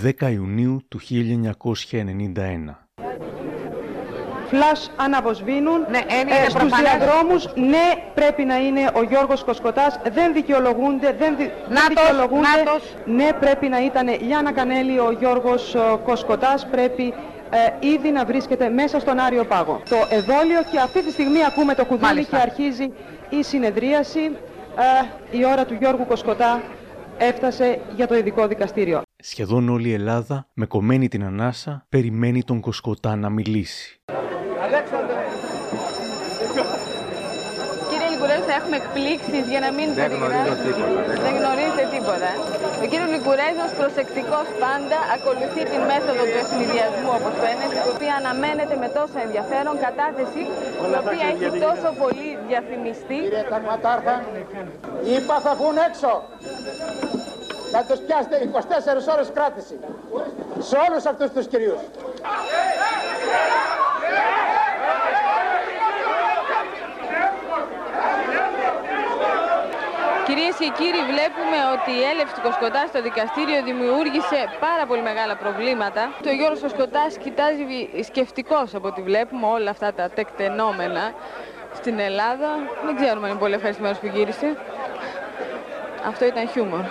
10 Ιουνίου του 1991 φλάς αναβοσβήνουν ναι, ε, στους διαδρόμους. Ναι, πρέπει να είναι ο Γιώργος Κοσκοτάς. Δεν δικαιολογούνται. Δεν, δι... Νάτος, δικαιολογούνται. Νάτος. Ναι, πρέπει να ήταν Λιάννα Κανέλη ο Γιώργος Κοσκοτάς. Πρέπει ε, ήδη να βρίσκεται μέσα στον Άριο Πάγο. Το εδόλιο και αυτή τη στιγμή ακούμε το κουδούνι και αρχίζει η συνεδρίαση. Ε, η ώρα του Γιώργου Κοσκοτά έφτασε για το ειδικό δικαστήριο. Σχεδόν όλη η Ελλάδα, με κομμένη την ανάσα, περιμένει τον Κοσκοτά να μιλήσει. Κύριε Λικουρέζη, θα έχουμε εκπλήξεις για να μην Δεν γνωρίζω τίποτα. Δεν γνωρίζετε τίποτα. Ο κύριος Λικουρέζος, προσεκτικός πάντα, ακολουθεί την μέθοδο του ευνηδιασμού, όπως φαίνεται, η οποία αναμένεται με τόσο ενδιαφέρον κατάθεση, η οποία έχει τόσο πολύ διαφημιστεί. Κύριε Ταγματάρχα, είπα θα βγουν έξω. Θα τους πιάσετε 24 ώρες κράτηση. Σε όλους αυτούς τους κυρίους. Κυρίες και κύριοι, βλέπουμε ότι η έλευση του Κοσκοτάς στο δικαστήριο δημιούργησε πάρα πολύ μεγάλα προβλήματα. Το Γιώργος Κοσκοτάς κοιτάζει σκεφτικός από ό,τι βλέπουμε όλα αυτά τα τεκτενόμενα στην Ελλάδα. Δεν ξέρουμε αν είναι πολύ ευχαριστημένος που γύρισε. Αυτό ήταν χιούμορ.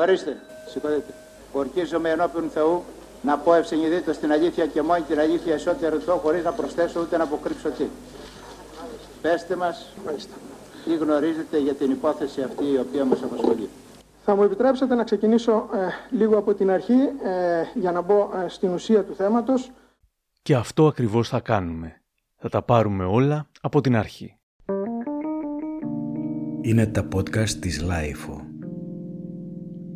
Ορίστε, σηκωθείτε. Ορκίζομαι ενώπιον Θεού να πω ευσυνειδήτως την αλήθεια και μόνη την αλήθεια εσώτερη του χωρίς να προσθέσω ούτε να αποκρύψω τι. Πέστε μας τι γνωρίζετε για την υπόθεση αυτή η οποία μας απασχολεί. Θα μου επιτρέψετε να ξεκινήσω ε, λίγο από την αρχή ε, για να μπω ε, στην ουσία του θέματος. Και αυτό ακριβώς θα κάνουμε. Θα τα πάρουμε όλα από την αρχή. Είναι τα podcast της LiFO.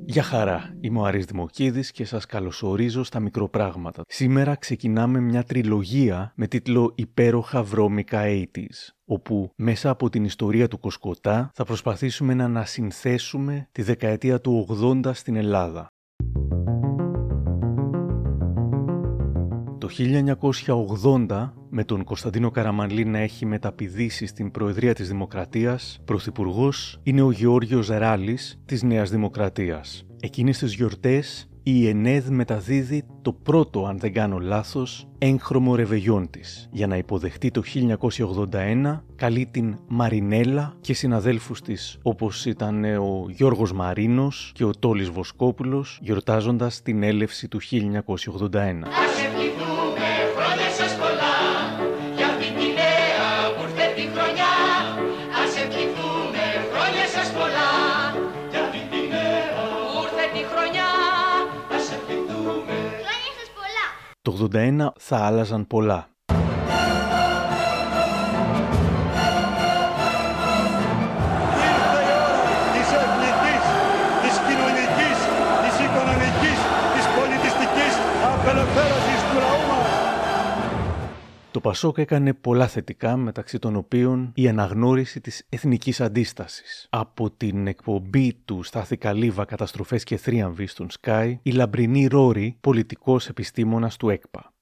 Γεια χαρά, είμαι ο Αρής Δημοκίδης και σας καλωσορίζω στα Μικροπράγματα. Σήμερα ξεκινάμε μια τριλογία με τίτλο «Υπέροχα βρώμικα 80's», όπου μέσα από την ιστορία του Κοσκωτά θα προσπαθήσουμε να ανασυνθέσουμε τη δεκαετία του 80 στην Ελλάδα. Το 1980, με τον Κωνσταντίνο Καραμανλή να έχει μεταπηδήσει στην Προεδρία της Δημοκρατίας, πρωθυπουργός είναι ο Γεώργιος Ράλης της Νέας Δημοκρατίας. Εκείνες τις γιορτές η ΕΝΕΔ μεταδίδει το πρώτο, αν δεν κάνω λάθος, έγχρωμο ρεβεγιόν της. Για να υποδεχτεί το 1981, καλεί την Μαρινέλα και συναδέλφους της, όπως ήταν ο Γιώργος Μαρίνος και ο Τόλης Βοσκόπουλος, γιορτάζοντας την έλευση του 1981. Το 81 θα άλλαζαν πολλά. Το Πασόκ έκανε πολλά θετικά, μεταξύ των οποίων η αναγνώριση της εθνικής αντίστασης. Από την εκπομπή του Στάθη Καλύβα «Καταστροφές και θρίαμβοι» στον Sky, η Λαμπρινή Ρόρη, πολιτικός επιστήμονας του ΕΚΠΑ.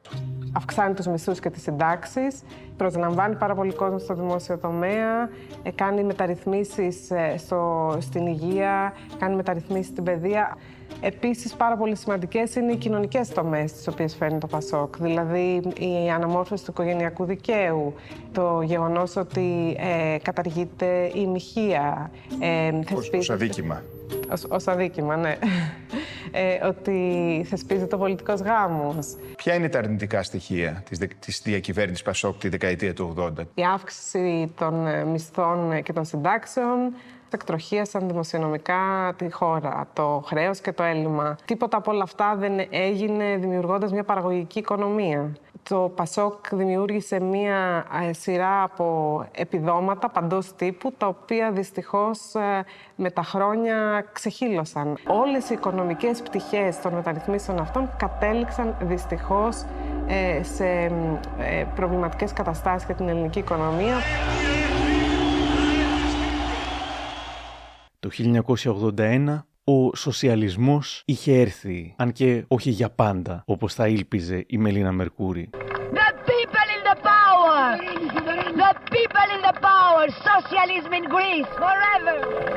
Αυξάνει τους μισθούς και τις συντάξεις, προσλαμβάνει πάρα πολύ κόσμο στο δημόσιο τομέα, ε, κάνει μεταρρυθμίσεις ε, στο, στην υγεία, κάνει μεταρρυθμίσεις στην παιδεία. Επίσης, πάρα πολύ σημαντικές είναι οι κοινωνικές τομές τις οποίες φέρνει το ΠΑΣΟΚ. Δηλαδή, η αναμόρφωση του οικογενειακού δικαίου, το γεγονός ότι ε, καταργείται η μοιχεία. Ε, Ως αδίκημα. Ως, ως αδίκημα, ναι. Ε, ότι θεσπίζεται ο πολιτικός γάμος. Ποια είναι τα αρνητικά στοιχεία της, της διακυβέρνησης Πασόκ τη δεκαετία του 80. Η αύξηση των ε, μισθών και των συντάξεων εκτροχίασαν δημοσιονομικά τη χώρα, το χρέος και το έλλειμμα. Τίποτα από όλα αυτά δεν έγινε δημιουργώντας μια παραγωγική οικονομία. Το Πασόκ δημιούργησε μία ε, σειρά από επιδόματα παντός τύπου, τα οποία δυστυχώς ε, με τα χρόνια ξεχύλωσαν. Όλες οι οικονομικές πτυχές των μεταρρυθμίσεων αυτών κατέληξαν δυστυχώς ε, σε προβληματικές καταστάσεις για την ελληνική οικονομία. Το 1981 ο σοσιαλισμός είχε έρθει, αν και όχι για πάντα, όπως θα ήλπιζε η Μελίνα Μερκούρη. The people in the power! The people in the power! Socialism in Greece forever!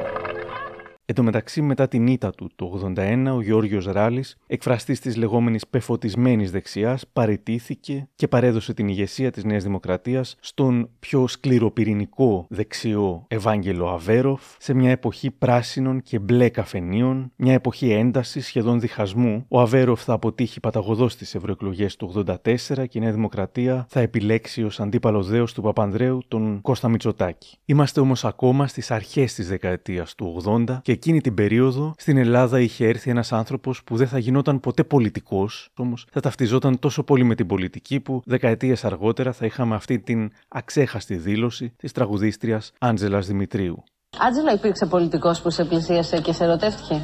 Εν τω μεταξύ, μετά την ήττα του το 81, ο Γιώργο Ράλης, εκφραστής της λεγόμενης πεφωτισμένης δεξιάς, παρετήθηκε και παρέδωσε την ηγεσία της Νέας Δημοκρατίας στον πιο σκληροπυρηνικό δεξιό Ευάγγελο Αβέροφ, σε μια εποχή πράσινων και μπλε καφενείων, μια εποχή έντασης σχεδόν διχασμού. Ο Αβέροφ θα αποτύχει παταγωδός στις ευρωεκλογές του 84 και η Νέα Δημοκρατία θα επιλέξει ως αντίπαλος δέος του Παπανδρέου τον Κώστα Μητσοτάκη. Είμαστε όμως ακόμα στις αρχές της δεκαετίας του 80 και εκείνη την περίοδο στην Ελλάδα είχε έρθει ένας άνθρωπος που δεν θα γινόταν ποτέ πολιτικός, όμως θα ταυτιζόταν τόσο πολύ με την πολιτική που δεκαετίες αργότερα θα είχαμε αυτή την αξέχαστη δήλωση της τραγουδίστριας Άντζελας Δημητρίου. Άντζελα υπήρξε πολιτικός που σε πλησίασε και σε ερωτεύτηκε;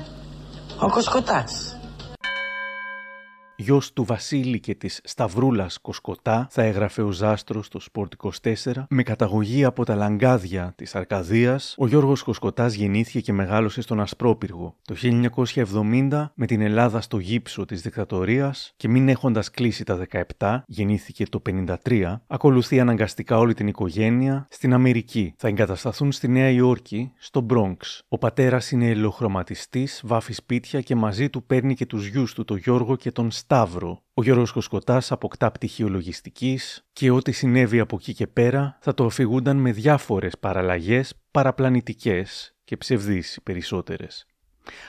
Ο Κοσκοτάς γιος του Βασίλη και της Σταυρούλας Κοσκοτά, θα έγραφε ο Ζάστρος στο Σπορτ 24, με καταγωγή από τα λαγκάδια της Αρκαδίας, ο Γιώργος Κοσκοτάς γεννήθηκε και μεγάλωσε στον Ασπρόπυργο. Το 1970, με την Ελλάδα στο γύψο της δικτατορίας και μην έχοντας κλείσει τα 17, γεννήθηκε το 53, ακολουθεί αναγκαστικά όλη την οικογένεια στην Αμερική. Θα εγκατασταθούν στη Νέα Υόρκη, στο Μπρόγκς. Ο πατέρας είναι ελοχρωματιστής, βάφει σπίτια και μαζί του παίρνει και τους γιους του, τον Γιώργο και τον Σταύρο. Ο Γιώργος Κοσκοτάς αποκτά πτυχίο λογιστικής και ό,τι συνέβη από εκεί και πέρα θα το αφηγούνταν με διάφορες παραλλαγές παραπλανητικές και ψευδείς περισσότερες.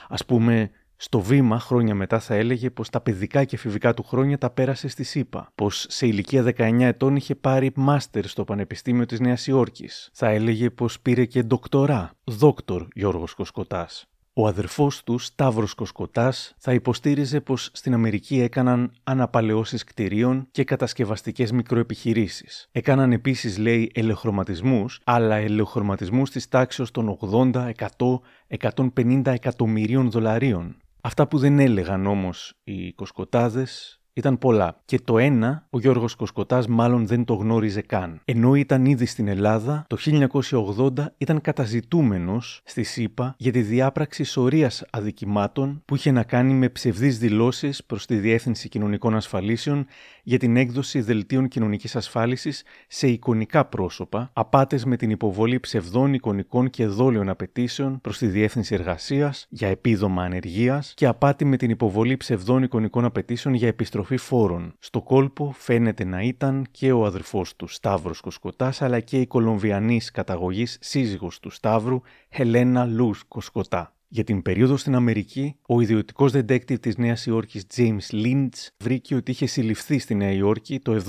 Ας πούμε, στο βήμα χρόνια μετά θα έλεγε πως τα παιδικά και εφηβικά του χρόνια τα πέρασε στη ΣΥΠΑ, πως σε ηλικία 19 ετών είχε πάρει μάστερ στο Πανεπιστήμιο της Νέας Υόρκης. Θα έλεγε πως πήρε και ντοκτορά, δόκτορ Γιώργος Κοσκοτάς. Ο αδερφός του, Σταύρος Κοσκοτάς, θα υποστήριζε πως στην Αμερική έκαναν αναπαλαιώσεις κτηρίων και κατασκευαστικές μικροεπιχειρήσεις. Έκαναν επίσης, λέει, ελεοχρωματισμούς, αλλά ελεοχρωματισμούς της τάξης των 80, 100, 150 εκατομμυρίων δολαρίων. Αυτά που δεν έλεγαν όμως οι Κοσκοτάδες ήταν πολλά. Και το ένα, ο Γιώργος Κοσκοτάς μάλλον δεν το γνώριζε καν. Ενώ ήταν ήδη στην Ελλάδα, το 1980 ήταν καταζητούμενος στη ΣΥΠΑ για τη διάπραξη σωρίας αδικημάτων που είχε να κάνει με ψευδείς δηλώσεις προς τη Διεύθυνση Κοινωνικών Ασφαλίσεων για την έκδοση δελτίων κοινωνικής ασφάλισης σε εικονικά πρόσωπα, απάτες με την υποβολή ψευδών εικονικών και δόλιων απαιτήσεων προς τη Διεύθυνση Εργασίας για επίδομα ανεργίας και απάτη με την υποβολή ψευδών εικονικών απαιτήσεων για επιστροφή φόρων. Στο κόλπο φαίνεται να ήταν και ο αδερφός του Σταύρος Κοσκοτάς αλλά και η κολομβιανής καταγωγής σύζυγος του Σταύρου Χελένα Λούς Κοσκοτά. Για την περίοδο στην Αμερική, ο ιδιωτικός detective της Νέας Υόρκης James Lynch βρήκε ότι είχε συλληφθεί στη Νέα Υόρκη το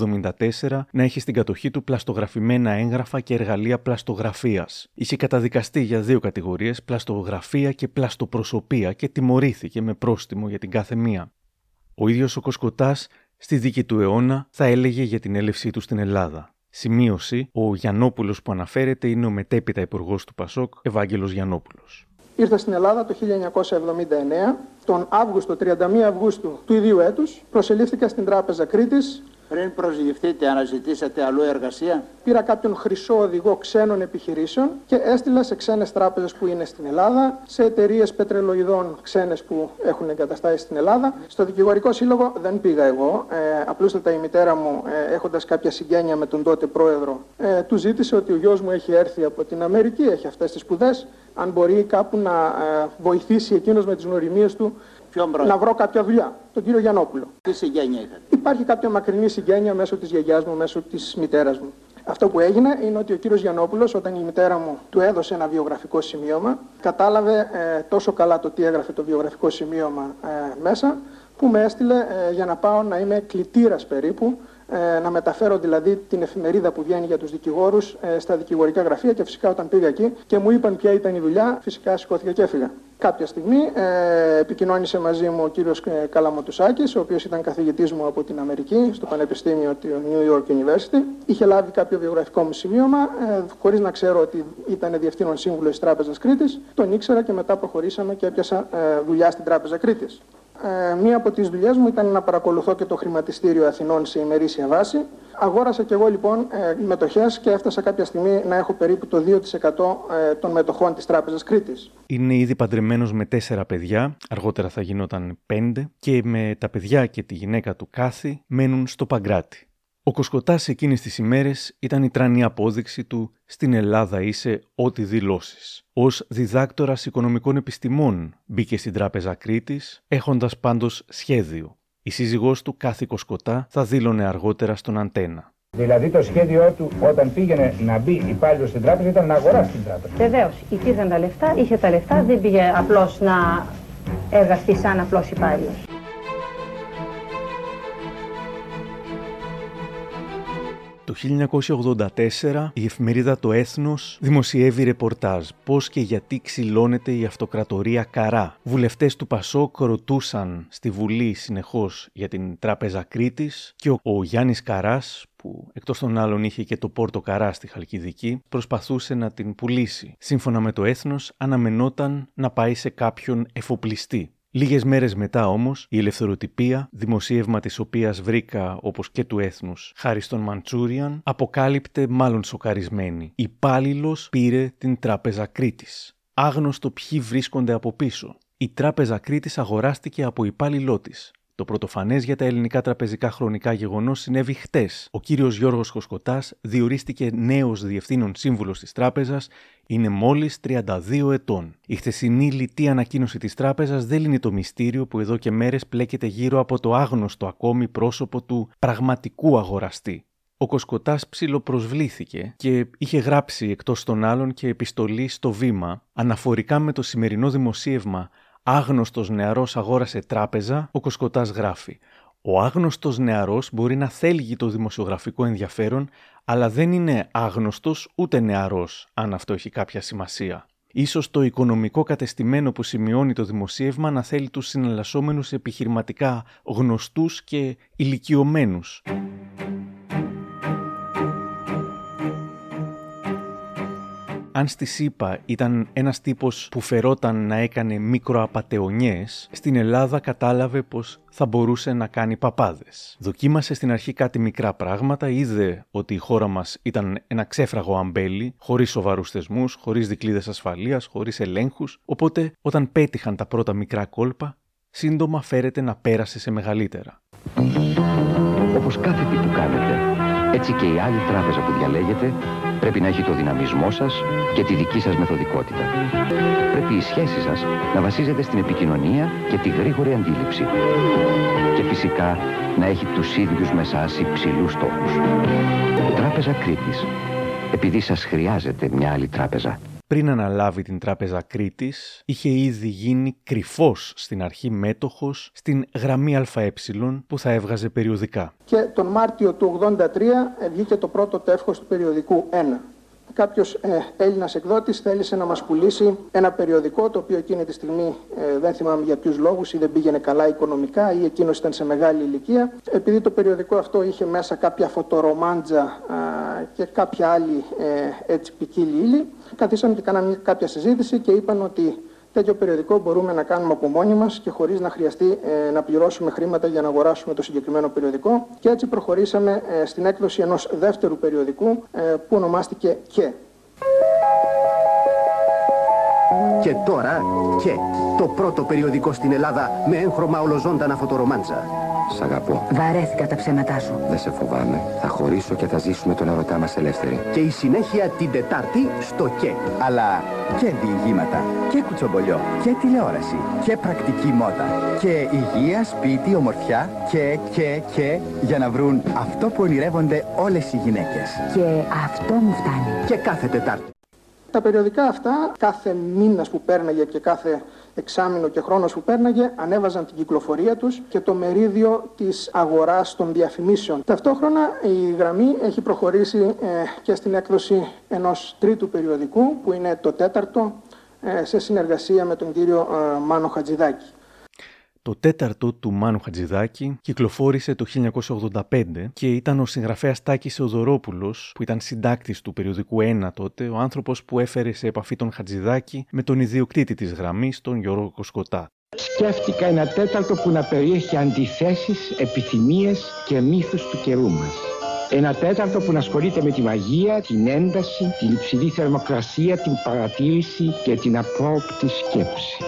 1974 να έχει στην κατοχή του πλαστογραφημένα έγγραφα και εργαλεία πλαστογραφίας. Είχε καταδικαστεί για δύο κατηγορίες, πλαστογραφία και πλαστοπροσωπία και τιμωρήθηκε με πρόστιμο για την κάθε μία. Ο ίδιος ο Κοσκοτάς στη δίκη του αιώνα θα έλεγε για την έλευσή του στην Ελλάδα. Σημείωση, ο Γιαννόπουλος που αναφέρεται είναι ο μετέπειτα υπουργός του Πασόκ, Ευάγγελος Γιαννόπουλος. Ήρθα στην Ελλάδα το 1979. Τον Αύγουστο, 31 Αυγούστου του ίδιου έτους, προσελήφθηκα στην Τράπεζα Κρήτης πριν προσγειφθείτε, αναζητήσατε αλλού εργασία; Πήρα κάποιον χρυσό οδηγό ξένων επιχειρήσεων και έστειλα σε ξένες τράπεζες που είναι στην Ελλάδα, σε εταιρείες πετρελοειδών ξένες που έχουν εγκαταστάσεις στην Ελλάδα. Στο δικηγορικό σύλλογο δεν πήγα εγώ. Ε, απλούστατα η μητέρα μου, ε, έχοντας κάποια συγγένεια με τον τότε πρόεδρο, ε, του ζήτησε ότι ο γιος μου έχει έρθει από την Αμερική, έχει αυτές τις σπουδές. Αν μπορεί κάπου να ε, βοηθήσει εκείνος με τις γνωριμίες του να βρω κάποια δουλειά. Τον κύριο Γιαννόπουλο. Τι συγγένεια είχατε; Υπάρχει κάποια μακρινή συγγένεια μέσω της γιαγιάς μου, μέσω της μητέρας μου. Αυτό που έγινε είναι ότι ο κύριος Γιαννόπουλος όταν η μητέρα μου του έδωσε ένα βιογραφικό σημείωμα κατάλαβε ε, τόσο καλά το τι έγραφε το βιογραφικό σημείωμα ε, μέσα που με έστειλε ε, για να πάω να είμαι κλητήρας περίπου ε, να μεταφέρω δηλαδή την εφημερίδα που βγαίνει για τους δικηγόρους ε, στα δικηγορικά γραφεία και φυσικά όταν πήγα εκεί και μου είπαν ποια ήταν η δουλειά, φυσικά σηκώθηκα και έφυγα. Κάποια στιγμή ε, επικοινώνησε μαζί μου ο κύριος ε, Καλαμοτουσάκης, ο οποίος ήταν καθηγητής μου από την Αμερική, στο Πανεπιστήμιο του New York University. Είχε λάβει κάποιο βιογραφικό μου σημείωμα, ε, χωρίς να ξέρω ότι ήταν διευθύνων σύμβουλο της Τράπεζας Κρήτης. Τον ήξερα και μετά προχωρήσαμε και έπιασα ε, δουλειά στην Τράπεζα Κρήτης. Ε, μία από τις δουλειές μου ήταν να παρακολουθώ και το χρηματιστήριο Αθηνών σε ημερήσια βάση. Αγόρασα και εγώ λοιπόν ε, μετοχές και έφτασα κάποια στιγμή να έχω περίπου το 2% ε, των μετοχών της Τράπεζας Κρήτης. Είναι ήδη παντρεμένος με τέσσερα παιδιά, αργότερα θα γινόταν πέντε και με τα παιδιά και τη γυναίκα του Κάθη μένουν στο Παγκράτη. Ο Κοσκοτάς εκείνες τις ημέρες ήταν η τρανή απόδειξη του «Στην Ελλάδα είσαι ό,τι δηλώσεις». Ως διδάκτορας οικονομικών επιστημών μπήκε στην Τράπεζα Κρήτης, έχοντας πάντως σχέδιο. Η σύζυγός του κάθε Κοσκοτά θα δήλωνε αργότερα στον Αντένα. Δηλαδή το σχέδιό του όταν πήγαινε να μπει υπάλληλος στην τράπεζα ήταν να αγοράσει την τράπεζα. Βεβαίως, υπήρχαν τα λεφτά, είχε τα λεφτά, δεν πήγε απλώς να εργαστεί σαν απλός υπάλληλος. Το 1984 η εφημερίδα Το Έθνος δημοσιεύει ρεπορτάζ πώς και γιατί ξυλώνεται η αυτοκρατορία Καρά. Βουλευτές του Πασόκ ρωτούσαν στη Βουλή συνεχώς για την Τράπεζα Κρήτης και ο, ο Γιάννης Καράς που εκτός των άλλων είχε και το πόρτο καρά στη Χαλκιδική, προσπαθούσε να την πουλήσει. Σύμφωνα με το έθνος, αναμενόταν να πάει σε κάποιον εφοπλιστή. Λίγες μέρες μετά όμως, η ελευθεροτυπία, δημοσίευμα της οποίας βρήκα όπως και του έθνους χάρη στον Μαντσούριαν, αποκάλυπτε μάλλον σοκαρισμένη. Υπάλληλος πήρε την τράπεζα Κρήτης. Άγνωστο ποιοι βρίσκονται από πίσω. Η τράπεζα Κρήτης αγοράστηκε από υπάλληλό της. Το πρωτοφανέ για τα ελληνικά τραπεζικά χρονικά γεγονός συνέβη χτες. Ο κύριος Γιώργος Κοσκοτά διορίστηκε νέος διευθύνων σύμβουλος της τράπεζας, είναι μόλις 32 ετών. Η χθεσινή λιτή ανακοίνωση της τράπεζας δεν λύνει το μυστήριο που εδώ και μέρες πλέκεται γύρω από το άγνωστο ακόμη πρόσωπο του πραγματικού αγοραστή. Ο Κοσκοτάς ψηλοπροσβλήθηκε και είχε γράψει εκτός των άλλων και επιστολή στο βήμα αναφορικά με το σημερινό δημοσίευμα άγνωστος νεαρός αγόρασε τράπεζα, ο Κοσκοτάς γράφει. Ο άγνωστος νεαρός μπορεί να θέλει το δημοσιογραφικό ενδιαφέρον, αλλά δεν είναι άγνωστος ούτε νεαρός, αν αυτό έχει κάποια σημασία. Ίσως το οικονομικό κατεστημένο που σημειώνει το δημοσίευμα να θέλει τους συναλλασσόμενους επιχειρηματικά γνωστούς και ηλικιωμένους. Αν στη ΣΥΠΑ ήταν ένας τύπος που φερόταν να έκανε μικροαπατεωνιές, στην Ελλάδα κατάλαβε πως θα μπορούσε να κάνει παπάδες. Δοκίμασε στην αρχή κάτι μικρά πράγματα, είδε ότι η χώρα μας ήταν ένα ξέφραγο αμπέλι, χωρίς σοβαρούς θεσμούς, χωρίς δικλείδες ασφαλείας, χωρίς ελέγχους, οπότε όταν πέτυχαν τα πρώτα μικρά κόλπα, σύντομα φέρεται να πέρασε σε μεγαλύτερα. Όπως κάθε τι που κάνετε, έτσι και η άλλη τράπεζα που διαλέγετε Πρέπει να έχει το δυναμισμό σας και τη δική σας μεθοδικότητα. Πρέπει η σχέση σας να βασίζεται στην επικοινωνία και τη γρήγορη αντίληψη. Και φυσικά να έχει τους ίδιους με εσάς υψηλούς στόχους. Τράπεζα Κρήτης. Επειδή σας χρειάζεται μια άλλη τράπεζα πριν αναλάβει την τράπεζα Κρήτης, είχε ήδη γίνει κρυφός στην αρχή μέτοχος στην γραμμή ΑΕ που θα έβγαζε περιοδικά. Και τον Μάρτιο του 1983 βγήκε το πρώτο τεύχος του περιοδικού 1 κάποιος ε, Έλληνας εκδότης θέλησε να μας πουλήσει ένα περιοδικό το οποίο εκείνη τη στιγμή ε, δεν θυμάμαι για ποιους λόγους ή δεν πήγαινε καλά οικονομικά ή εκείνος ήταν σε μεγάλη ηλικία. Επειδή το περιοδικό αυτό είχε μέσα κάποια φωτορομάντζα και κάποια άλλη ε, έτσι ποικίλη ύλη, καθίσαμε και κάναμε κάποια συζήτηση και είπαν ότι τέτοιο περιοδικό μπορούμε να κάνουμε από μόνοι μας και χωρίς να χρειαστεί ε, να πληρώσουμε χρήματα για να αγοράσουμε το συγκεκριμένο περιοδικό. Και έτσι προχωρήσαμε ε, στην έκδοση ενός δεύτερου περιοδικού ε, που ονομάστηκε ΚΕ. Και τώρα ΚΕ, το πρώτο περιοδικό στην Ελλάδα με έγχρωμα ολοζώντανα φωτορομάντζα. Σ' αγαπώ. Βαρέθηκα τα ψέματά σου. Δεν σε φοβάμαι. Θα χωρίσω και θα ζήσουμε τον ερωτά μας ελεύθερη. Και η συνέχεια την Τετάρτη στο ΚΕ. Αλλά και διηγήματα, και κουτσομπολιό, και τηλεόραση, και πρακτική μότα, και υγεία, σπίτι, ομορφιά, και, και, και, για να βρουν αυτό που ονειρεύονται όλες οι γυναίκες. Και αυτό μου φτάνει. Και κάθε Τετάρτη. Τα περιοδικά αυτά, κάθε μήνας που πέρναγε και κάθε εξάμεινο και χρόνος που πέρναγε, ανέβαζαν την κυκλοφορία τους και το μερίδιο της αγοράς των διαφημίσεων. Ταυτόχρονα η γραμμή έχει προχωρήσει ε, και στην έκδοση ενός τρίτου περιοδικού, που είναι το τέταρτο, ε, σε συνεργασία με τον κύριο ε, Μάνο Χατζηδάκη. Το τέταρτο του Μάνου Χατζηδάκη κυκλοφόρησε το 1985 και ήταν ο συγγραφέας Τάκης Εοδωρόπουλος, που ήταν συντάκτης του περιοδικού 1 τότε, ο άνθρωπος που έφερε σε επαφή τον Χατζηδάκη με τον ιδιοκτήτη της γραμμής, τον Γιώργο Κοσκοτά. Σκέφτηκα ένα τέταρτο που να περιέχει αντιθέσεις, επιθυμίες και μύθους του καιρού μας. Ένα τέταρτο που να ασχολείται με τη μαγεία, την ένταση, την υψηλή θερμοκρασία, την παρατήρηση και την απρόπτη σκέψη.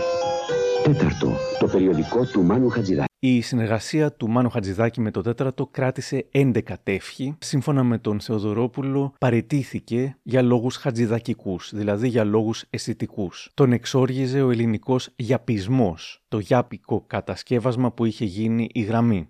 Τέταρτο, το περιοδικό του Μάνου Χατζηδάκη. Η συνεργασία του Μάνου Χατζηδάκη με το τέταρτο κράτησε 11 τεύχη. Σύμφωνα με τον Θεοδωρόπουλο, παρετήθηκε για λόγους χατζηδακικούς, δηλαδή για λόγους αισθητικούς. Τον εξόργιζε ο ελληνικός γιαπισμός, το γιάπικο κατασκεύασμα που είχε γίνει η γραμμή.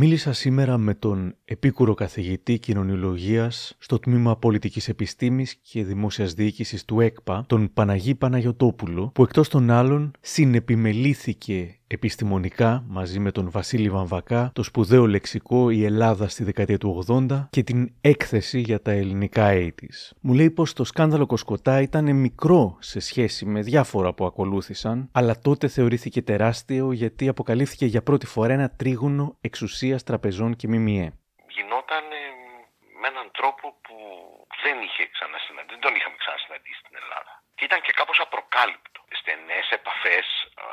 Μίλησα σήμερα με τον επίκουρο καθηγητή κοινωνιολογίας στο τμήμα πολιτικής επιστήμης και δημόσιας διοίκησης του ΕΚΠΑ, τον Παναγί Παναγιωτόπουλο, που εκτός των άλλων συνεπιμελήθηκε επιστημονικά μαζί με τον Βασίλη Βαμβακά το σπουδαίο λεξικό «Η Ελλάδα στη δεκαετία του 80» και την έκθεση για τα ελληνικά 80's. Μου λέει πως το σκάνδαλο Κοσκοτά ήταν μικρό σε σχέση με διάφορα που ακολούθησαν, αλλά τότε θεωρήθηκε τεράστιο γιατί αποκαλύφθηκε για πρώτη φορά ένα τρίγωνο εξουσίας τραπεζών και ΜΜΕ. Γινόταν με έναν τρόπο που δεν, είχε ξανασυναντήσει, δεν τον είχαμε ξανασυναντήσει στην Ελλάδα. Και ήταν και κάπως απροκάλυπτο στενές επαφές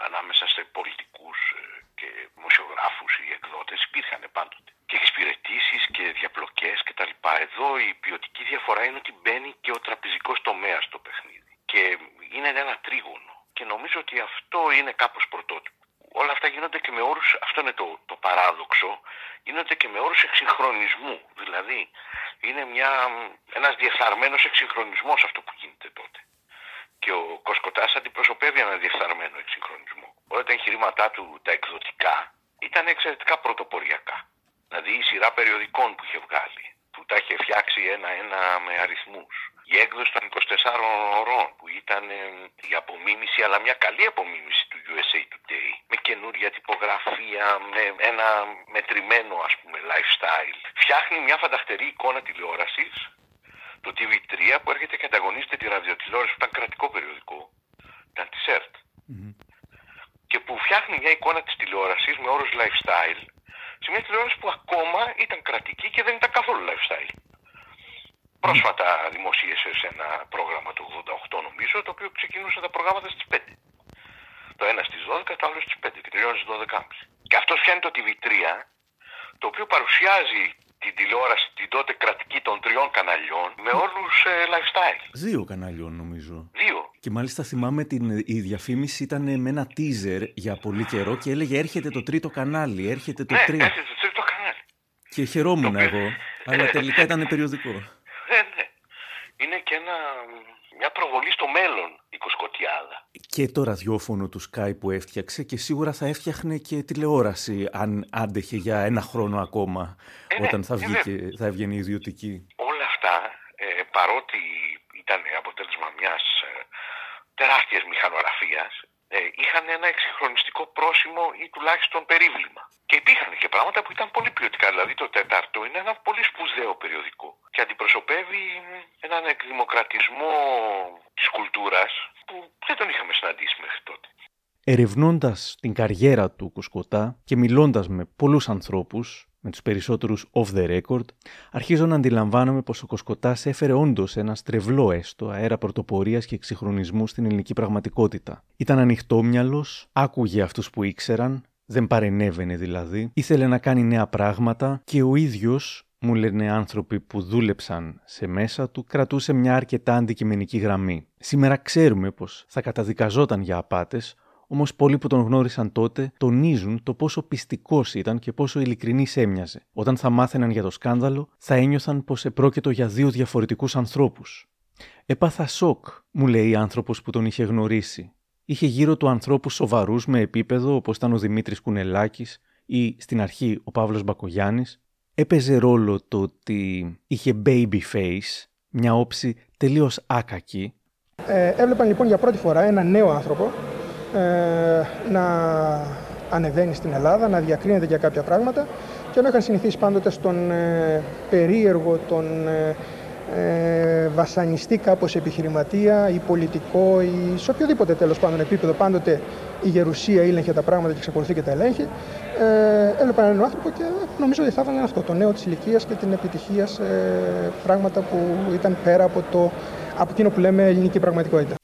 ανάμεσα σε πολιτικούς ε, και δημοσιογράφους ή εκδότες υπήρχαν πάντοτε. Και εξυπηρετήσει και διαπλοκές και τα λοιπά. Εδώ η ποιοτική διαφορά είναι ότι μπαίνει και ο τραπεζικός τομέας στο παιχνίδι. Και είναι ένα τρίγωνο. Και νομίζω ότι αυτό είναι κάπως πρωτότυπο. Όλα αυτά γίνονται και με όρους, αυτό είναι το, το παράδοξο, γίνονται και με όρους εξυγχρονισμού. Δηλαδή είναι μια, ένας διεφθαρμένος εξυγχρονισμός αυτό που γίνεται τότε και ο Κοσκοτάς αντιπροσωπεύει έναν διεφθαρμένο εξυγχρονισμό. Όλα τα εγχειρήματά του, τα εκδοτικά, ήταν εξαιρετικά πρωτοποριακά. Δηλαδή η σειρά περιοδικών που είχε βγάλει, που τα είχε φτιάξει ένα-ένα με αριθμούς. Η έκδοση των 24 ωρών που ήταν ε, η απομίμηση, αλλά μια καλή απομίμηση του USA Today, με καινούρια τυπογραφία, με ένα μετρημένο ας πούμε lifestyle. Φτιάχνει μια φανταχτερή εικόνα τηλεόρασης το TV3 που έρχεται και ανταγωνίζεται τη ραδιοτηλεόραση που ήταν κρατικό περιοδικό. Ήταν τη ΕΡΤ. Και που φτιάχνει μια εικόνα της τηλεόρασης με όρους lifestyle σε μια τηλεόραση που ακόμα ήταν κρατική και δεν ήταν καθόλου lifestyle. Πρόσφατα δημοσίευσε σε ένα πρόγραμμα του 88 νομίζω, το οποίο ξεκινούσε τα προγράμματα στις 5. Το ένα στις 12, το άλλο στις 5 και τελειώνει στις 12.30. Και αυτός φτιάχνει το TV3, το οποίο παρουσιάζει την τηλεόραση, την τότε κρατική των τριών καναλιών, με όλους ε, lifestyle. Δύο καναλιών νομίζω. Δύο. Και μάλιστα θυμάμαι την, η διαφήμιση ήταν με ένα teaser για πολύ καιρό και έλεγε έρχεται το τρίτο κανάλι, έρχεται το ναι, τρίτο. έρχεται το τρίτο κανάλι. Και χαιρόμουν εγώ, αλλά τελικά ήταν περιοδικό. Ναι, ναι. Είναι και ένα μια προβολή στο μέλλον η Κοσκοτιάδα. Και το ραδιόφωνο του Sky που έφτιαξε και σίγουρα θα έφτιαχνε και τηλεόραση αν άντεχε για ένα χρόνο ακόμα ε, ναι, όταν θα, βγει και, θα έβγαινε ιδιωτική. Όλα αυτά ε, παρότι ήταν αποτέλεσμα μιας ε, τεράστιας μηχανογραφίας ε, είχαν ένα εξυγχρονιστικό πρόσημο ή τουλάχιστον περίβλημα. Και υπήρχαν και πράγματα που ήταν πολύ ποιοτικά. Δηλαδή το τέταρτο είναι ένα πολύ σπουδαίο περιοδικό και αντιπροσωπεύει έναν εκδημοκρατισμό της κουλτούρας που δεν τον είχαμε συναντήσει μέχρι τότε. Ερευνώντας την καριέρα του Κουσκοτά και μιλώντας με πολλούς ανθρώπους, με τους περισσότερους off the record, αρχίζω να αντιλαμβάνομαι πως ο Κοσκοτάς έφερε όντως ένα στρεβλό έστω αέρα πρωτοπορίας και εξυγχρονισμού στην ελληνική πραγματικότητα. Ήταν ανοιχτόμυαλος, άκουγε αυτούς που ήξεραν, δεν παρενέβαινε δηλαδή, ήθελε να κάνει νέα πράγματα και ο ίδιος μου λένε άνθρωποι που δούλεψαν σε μέσα του, κρατούσε μια αρκετά αντικειμενική γραμμή. Σήμερα ξέρουμε πως θα καταδικαζόταν για απάτες, Όμως πολλοί που τον γνώρισαν τότε τονίζουν το πόσο πιστικός ήταν και πόσο ειλικρινής έμοιαζε. Όταν θα μάθαιναν για το σκάνδαλο, θα ένιωθαν πως επρόκειτο για δύο διαφορετικούς ανθρώπους. Έπαθα σοκ, μου λέει άνθρωπος που τον είχε γνωρίσει. Είχε γύρω του ανθρώπους σοβαρούς με επίπεδο όπως ήταν ο Δημήτρης Κουνελάκης ή στην αρχή ο Παύλος Μπακογιάννης. Έπαιζε ρόλο το ότι είχε baby face, μια όψη τελείως άκακη. Ε, έβλεπαν λοιπόν για πρώτη φορά ένα νέο άνθρωπο ε, να ανεβαίνει στην Ελλάδα, να διακρίνεται για κάποια πράγματα και ενώ είχαν συνηθίσει πάντοτε στον ε, περίεργο, τον ε, βασανιστή κάπως επιχειρηματία ή πολιτικό ή σε οποιοδήποτε τέλος πάντων επίπεδο πάντοτε η γερουσία ήλεγχε τα πράγματα και εξακολουθεί και τα ελέγχει ε, έβλεπαν έναν άνθρωπο και νομίζω ότι θα έβαλαν αυτό το νέο της ηλικίας και την επιτυχία σε πράγματα που ήταν πέρα από, το, από εκείνο που λέμε ελληνική πραγματικότητα.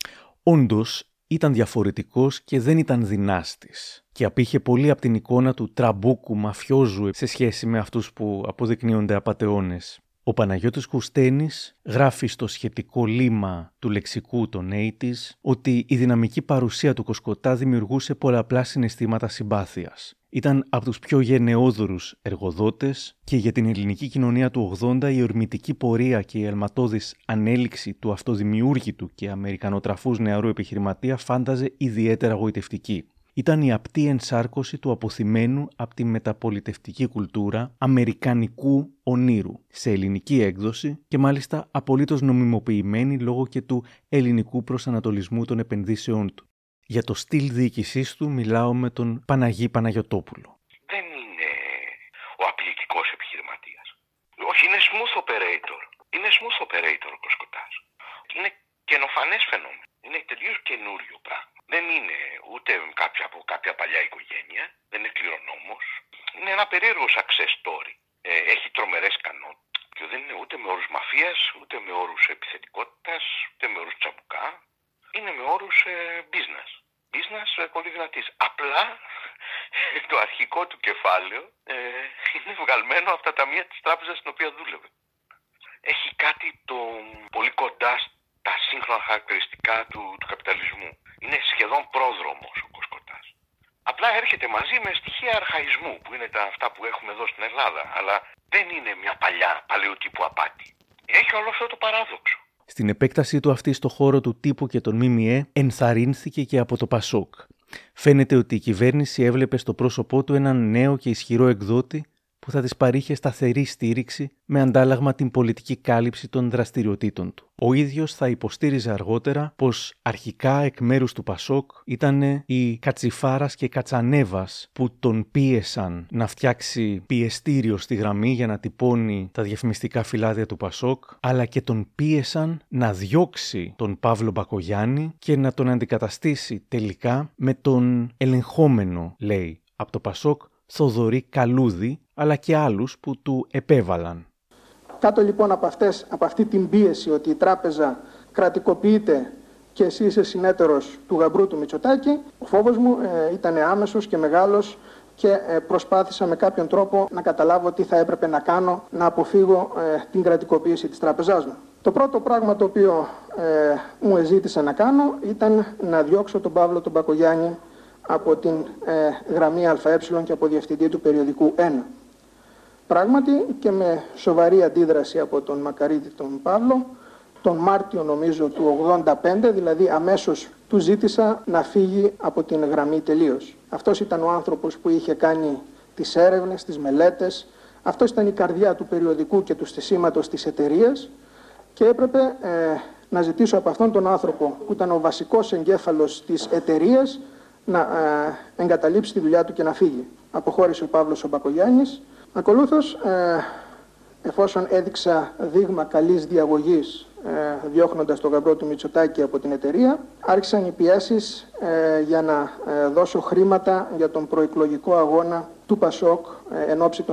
Όντως, ήταν διαφορετικός και δεν ήταν δυνάστης και απήχε πολύ από την εικόνα του τραμπούκου μαφιόζου σε σχέση με αυτούς που αποδεικνύονται απατεώνες. Ο Ο Παναγιώτης Κουστένης γράφει στο σχετικό λίμα του λεξικού των 80's ότι η δυναμική παρουσία του Κοσκοτά δημιουργούσε πολλαπλά συναισθήματα συμπάθειας. Ήταν από τους πιο γενναιόδωρους εργοδότες και για την ελληνική κοινωνία του 80 η ορμητική πορεία και η αλματώδης ανέλυξη του αυτοδημιούργητου και αμερικανοτραφούς νεαρού επιχειρηματία φάνταζε ιδιαίτερα γοητευτική ήταν η απτή ενσάρκωση του αποθυμένου από τη μεταπολιτευτική κουλτούρα αμερικανικού ονείρου σε ελληνική έκδοση και μάλιστα απολύτως νομιμοποιημένη λόγω και του ελληνικού προσανατολισμού των επενδύσεών του. Για το στυλ διοίκησής του μιλάω με τον Παναγί Παναγιωτόπουλο. Δεν είναι ο απλητικός επιχειρηματίας. Όχι, είναι smooth operator. Είναι smooth operator ο Κοσκοτάς. Είναι καινοφανές φαινόμενο. Είναι τελείως καινούριο πράγμα. Δεν είναι ούτε κάποια από κάποια παλιά οικογένεια, δεν είναι κληρονόμος. Είναι ένα περίεργο success story. Ε, έχει τρομερές κανόνες. Και δεν είναι ούτε με όρους μαφίας, ούτε με όρους επιθετικότητας, ούτε με όρους τσαμπουκά. Είναι με όρους ε, business. Business ε, πολύ δυνατής. Απλά το αρχικό του κεφάλαιο ε, είναι βγαλμένο από τα ταμεία της τράπεζας στην οποία δούλευε. Έχει κάτι το πολύ κοντά στα σύγχρονα χαρακτηριστικά του, του καπιταλισμού είναι σχεδόν πρόδρομος ο Κοσκοτάς. Απλά έρχεται μαζί με στοιχεία αρχαϊσμού που είναι τα αυτά που έχουμε εδώ στην Ελλάδα, αλλά δεν είναι μια παλιά παλαιοτύπου απάτη. Έχει όλο αυτό το παράδοξο. Στην επέκτασή του αυτή στο χώρο του τύπου και των ΜΜΕ ενθαρρύνθηκε και από το Πασόκ. Φαίνεται ότι η κυβέρνηση έβλεπε στο πρόσωπό του έναν νέο και ισχυρό εκδότη που θα της παρήχε σταθερή στήριξη με αντάλλαγμα την πολιτική κάλυψη των δραστηριοτήτων του. Ο ίδιος θα υποστήριζε αργότερα πως αρχικά εκ μέρους του Πασόκ ήταν οι Κατσιφάρας και Κατσανέβας που τον πίεσαν να φτιάξει πιεστήριο στη γραμμή για να τυπώνει τα διαφημιστικά φυλάδια του Πασόκ, αλλά και τον πίεσαν να διώξει τον Παύλο Μπακογιάννη και να τον αντικαταστήσει τελικά με τον ελεγχόμενο, λέει, από το Πασόκ Θοδωρή Καλούδη, αλλά και άλλους που του επέβαλαν. Κάτω λοιπόν από, αυτές, από αυτή την πίεση ότι η τράπεζα κρατικοποιείται και εσύ είσαι συνέτερος του γαμπρού του Μητσοτάκη, ο φόβος μου ε, ήταν άμεσος και μεγάλος και ε, προσπάθησα με κάποιον τρόπο να καταλάβω τι θα έπρεπε να κάνω να αποφύγω ε, την κρατικοποίηση της τράπεζάς μου. Το πρώτο πράγμα το οποίο ε, μου ζήτησε να κάνω ήταν να διώξω τον Παύλο τον Πακογιάννη από την ε, γραμμή ΑΕ και από διευθυντή του περιοδικού 1. Πράγματι και με σοβαρή αντίδραση από τον Μακαρίτη τον Παύλο, τον Μάρτιο νομίζω του 85, δηλαδή αμέσως του ζήτησα να φύγει από την γραμμή τελείως. Αυτός ήταν ο άνθρωπος που είχε κάνει τις έρευνες, τις μελέτες, αυτός ήταν η καρδιά του περιοδικού και του στισίματος της εταιρείας και έπρεπε ε, να ζητήσω από αυτόν τον άνθρωπο που ήταν ο βασικός εγκέφαλος της εταιρείας να ε, εγκαταλείψει τη δουλειά του και να φύγει. Αποχώρησε ο Παύλος ο Μπακογιάννης. Ακολούθως, ε, εφόσον έδειξα δείγμα καλής διαγωγής ε, διώχνοντας το γαμπρό του Μητσοτάκη από την εταιρεία, άρχισαν οι πιέσεις για να δώσω χρήματα για τον προεκλογικό αγώνα του Πασόκ εν ώψη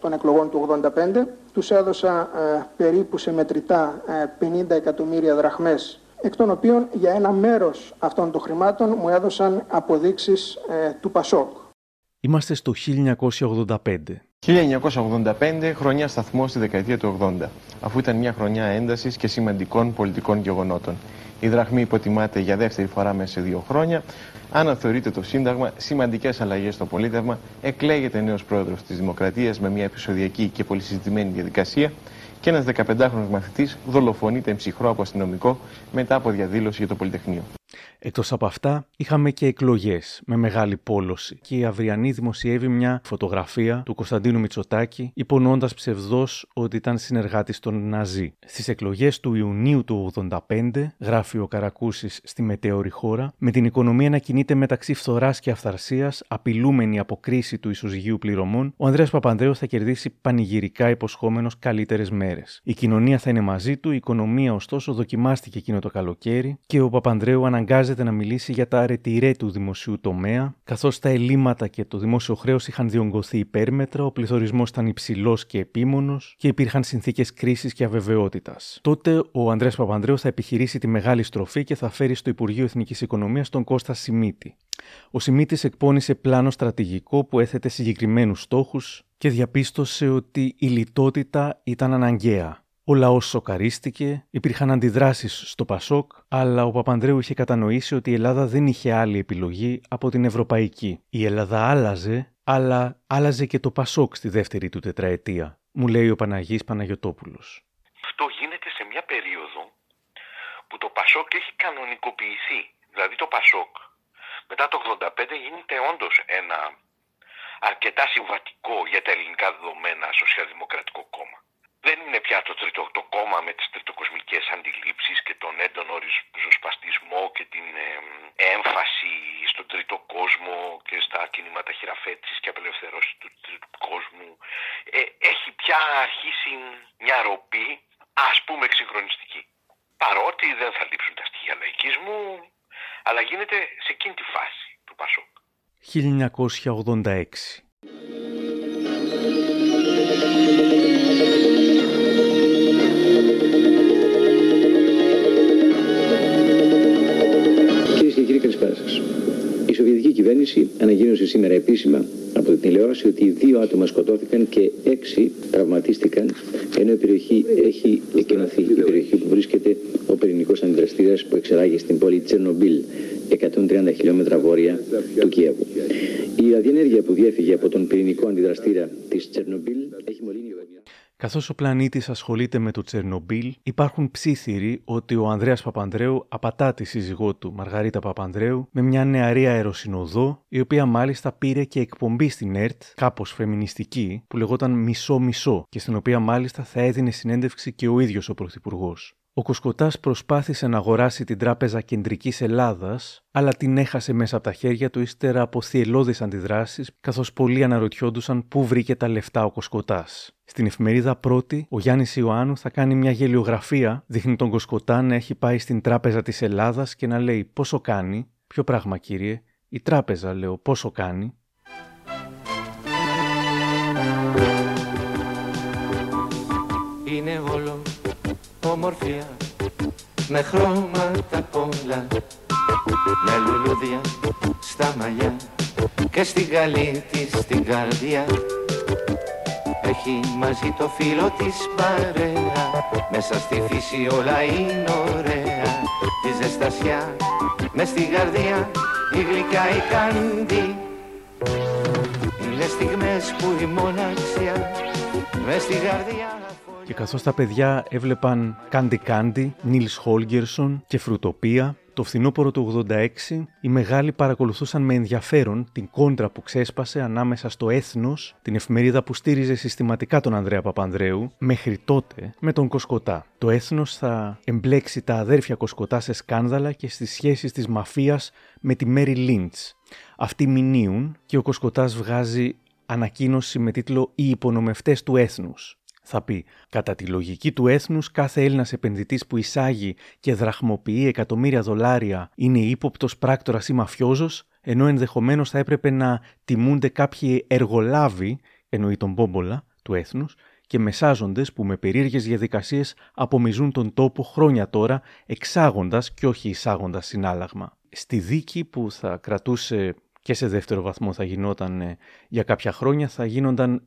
των, εκλογών του 85. Τους έδωσα περίπου σε μετρητά 50 εκατομμύρια δραχμές εκ των οποίων για ένα μέρος αυτών των χρημάτων μου έδωσαν αποδείξεις ε, του Πασόκ. Είμαστε στο 1985. 1985, χρονιά σταθμό στη δεκαετία του 80, αφού ήταν μια χρονιά έντασης και σημαντικών πολιτικών γεγονότων. Η δραχμή υποτιμάται για δεύτερη φορά μέσα σε δύο χρόνια. Αναθεωρείται το Σύνταγμα, σημαντικές αλλαγές στο πολίτευμα, εκλέγεται νέος πρόεδρος της Δημοκρατίας με μια επεισοδιακή και πολυσυζητημένη διαδικασία και ένας 15χρονο μαθητής δολοφονείται ψυχρό από αστυνομικό μετά από διαδήλωση για το Πολυτεχνείο. Εκτός από αυτά, είχαμε και εκλογές με μεγάλη πόλωση. Και η Αυριανή δημοσιεύει μια φωτογραφία του Κωνσταντίνου Μητσοτάκη, υπονοώντας ψευδό ότι ήταν συνεργάτης των Ναζί. Στις εκλογές του Ιουνίου του 1985, γράφει ο Καρακούσης στη μετέωρη χώρα, με την οικονομία να κινείται μεταξύ φθοράς και αυθαρσίας, απειλούμενη από κρίση του ισοζυγίου πληρωμών, ο Ανδρέας Παπανδρέου θα κερδίσει πανηγυρικά υποσχόμενος καλύτερες μέρες. Η κοινωνία θα είναι μαζί του, η οικονομία ωστόσο δοκιμάστηκε εκείνο το καλοκαίρι και ο Παπανδρέου αναγκάζεται να μιλήσει για τα αρετηρέ του δημοσίου τομέα, καθώς τα ελλείμματα και το δημόσιο χρέος είχαν διονγκωθεί υπέρμετρα, ο πληθωρισμός ήταν υψηλός και επίμονος και υπήρχαν συνθήκες κρίσης και αβεβαιότητας. Τότε ο Ανδρέας Παπανδρέου θα επιχειρήσει τη μεγάλη στροφή και θα φέρει στο Υπουργείο Εθνικής Οικονομίας τον Κώστα Σιμίτη. Ο Σιμίτης εκπώνησε πλάνο στρατηγικό που έθετε συγκεκριμένους στόχους και διαπίστωσε ότι η λιτότητα ήταν αναγκαία Ο λαός σοκαρίστηκε, υπήρχαν αντιδράσεις στο Πασόκ, αλλά ο Παπανδρέου είχε κατανοήσει ότι η Ελλάδα δεν είχε άλλη επιλογή από την ευρωπαϊκή. Η Ελλάδα άλλαζε, αλλά άλλαζε και το Πασόκ στη δεύτερη του τετραετία, μου λέει ο Παναγής Παναγιωτόπουλος. Αυτό γίνεται σε μια περίοδο που το Πασόκ έχει κανονικοποιηθεί. Δηλαδή το Πασόκ μετά το 85 γίνεται όντως ένα αρκετά συμβατικό για τα ελληνικά δεδομένα σοσιαλδημοκρατικό κόμμα. Δεν είναι πια το τρίτο το κόμμα με τις τριτοκοσμικές αντιλήψεις και τον έντονο ριζοσπαστισμό και την έμφαση στον τρίτο κόσμο και στα κινήματα χειραφέτησης και απελευθέρωση του τρίτου κόσμου. Ε, έχει πια αρχίσει μια ροπή ας πούμε εξυγχρονιστική. Παρότι δεν θα λείψουν τα στοιχεία λαϊκισμού, αλλά γίνεται σε εκείνη τη φάση του Πασόκ. 1986 κυβέρνηση ανακοίνωσε σήμερα επίσημα από την τηλεόραση ότι δύο άτομα σκοτώθηκαν και έξι τραυματίστηκαν, ενώ η περιοχή έχει εκενωθεί. Η περιοχή που βρίσκεται ο πυρηνικός αντιδραστήρας που εξεράγει στην πόλη Τσερνομπίλ, 130 χιλιόμετρα βόρεια του Κιέβου. Η ραδιενέργεια που διέφυγε από τον πυρηνικό αντιδραστήρα της Τσερνομπίλ έχει μολύνει Καθώς ο πλανήτης ασχολείται με το Τσερνομπίλ, υπάρχουν ψήθυροι ότι ο Ανδρέας Παπανδρέου απατά τη σύζυγό του, Μαργαρίτα Παπανδρέου, με μια νεαρή αεροσυνοδό, η οποία μάλιστα πήρε και εκπομπή στην ΕΡΤ, κάπως φεμινιστική, που λεγόταν Μισό-Μισό, και στην οποία μάλιστα θα έδινε συνέντευξη και ο ίδιος ο Πρωθυπουργός. Ο Κοσκοτά προσπάθησε να αγοράσει την Τράπεζα Κεντρικής Ελλάδας, αλλά την έχασε μέσα από τα χέρια του ύστερα από θυελώδεις αντιδράσεις, καθώς πολλοί αναρωτιόντουσαν πού βρήκε τα λεφτά ο Κοσκοτά. Στην εφημερίδα πρώτη, ο Γιάννης Ιωάννου θα κάνει μια γελιογραφία, δείχνει τον Κοσκοτά να έχει πάει στην Τράπεζα της Ελλάδας και να λέει πόσο κάνει; Ποιο πράγμα, κύριε, η τράπεζα, λέω, πόσο κάνει; Είναι όλο ομορφιά με χρώματα πολλά με λουλούδια στα μαλλιά και στην καλή της την καρδιά. Έχει μαζί το φίλο της παρέα μέσα στη φύση όλα είναι ωραία. Τη ζεστασιά με στην καρδιά η γλυκά η κάντη είναι στιγμές που η μοναξιά με στην καρδιά και καθώς τα παιδιά έβλεπαν Κάντι Κάντι, Νίλς Χόλγκερσον και Φρουτοπία, το φθινόπωρο του 86 οι μεγάλοι παρακολουθούσαν με ενδιαφέρον την κόντρα που ξέσπασε ανάμεσα στο Έθνος, την εφημερίδα που στήριζε συστηματικά τον Ανδρέα Παπανδρέου, μέχρι τότε με τον Κοσκοτά. Το Έθνος θα εμπλέξει τα αδέρφια Κοσκοτά σε σκάνδαλα και στις σχέσεις της μαφίας με τη Μέρι Λίντς. Αυτοί μηνύουν και ο Κοσκοτάς βγάζει ανακοίνωση με τίτλο «Οι υπονομευτές του έθνους» θα πει «Κατά τη λογική του έθνους, κάθε Έλληνας επενδυτής που εισάγει και δραχμοποιεί εκατομμύρια δολάρια είναι ύποπτος πράκτορας ή μαφιόζος, ενώ ενδεχομένως θα έπρεπε να τιμούνται κάποιοι εργολάβοι, εννοεί τον Μπόμπολα, του έθνους, και μεσάζοντες που με περίεργες διαδικασίες απομιζούν τον τόπο χρόνια τώρα, εξάγοντας και όχι εισάγοντας συνάλλαγμα. Στη δίκη που θα κρατούσε και σε δεύτερο βαθμό θα γινόταν ε, για κάποια χρόνια, θα γίνονταν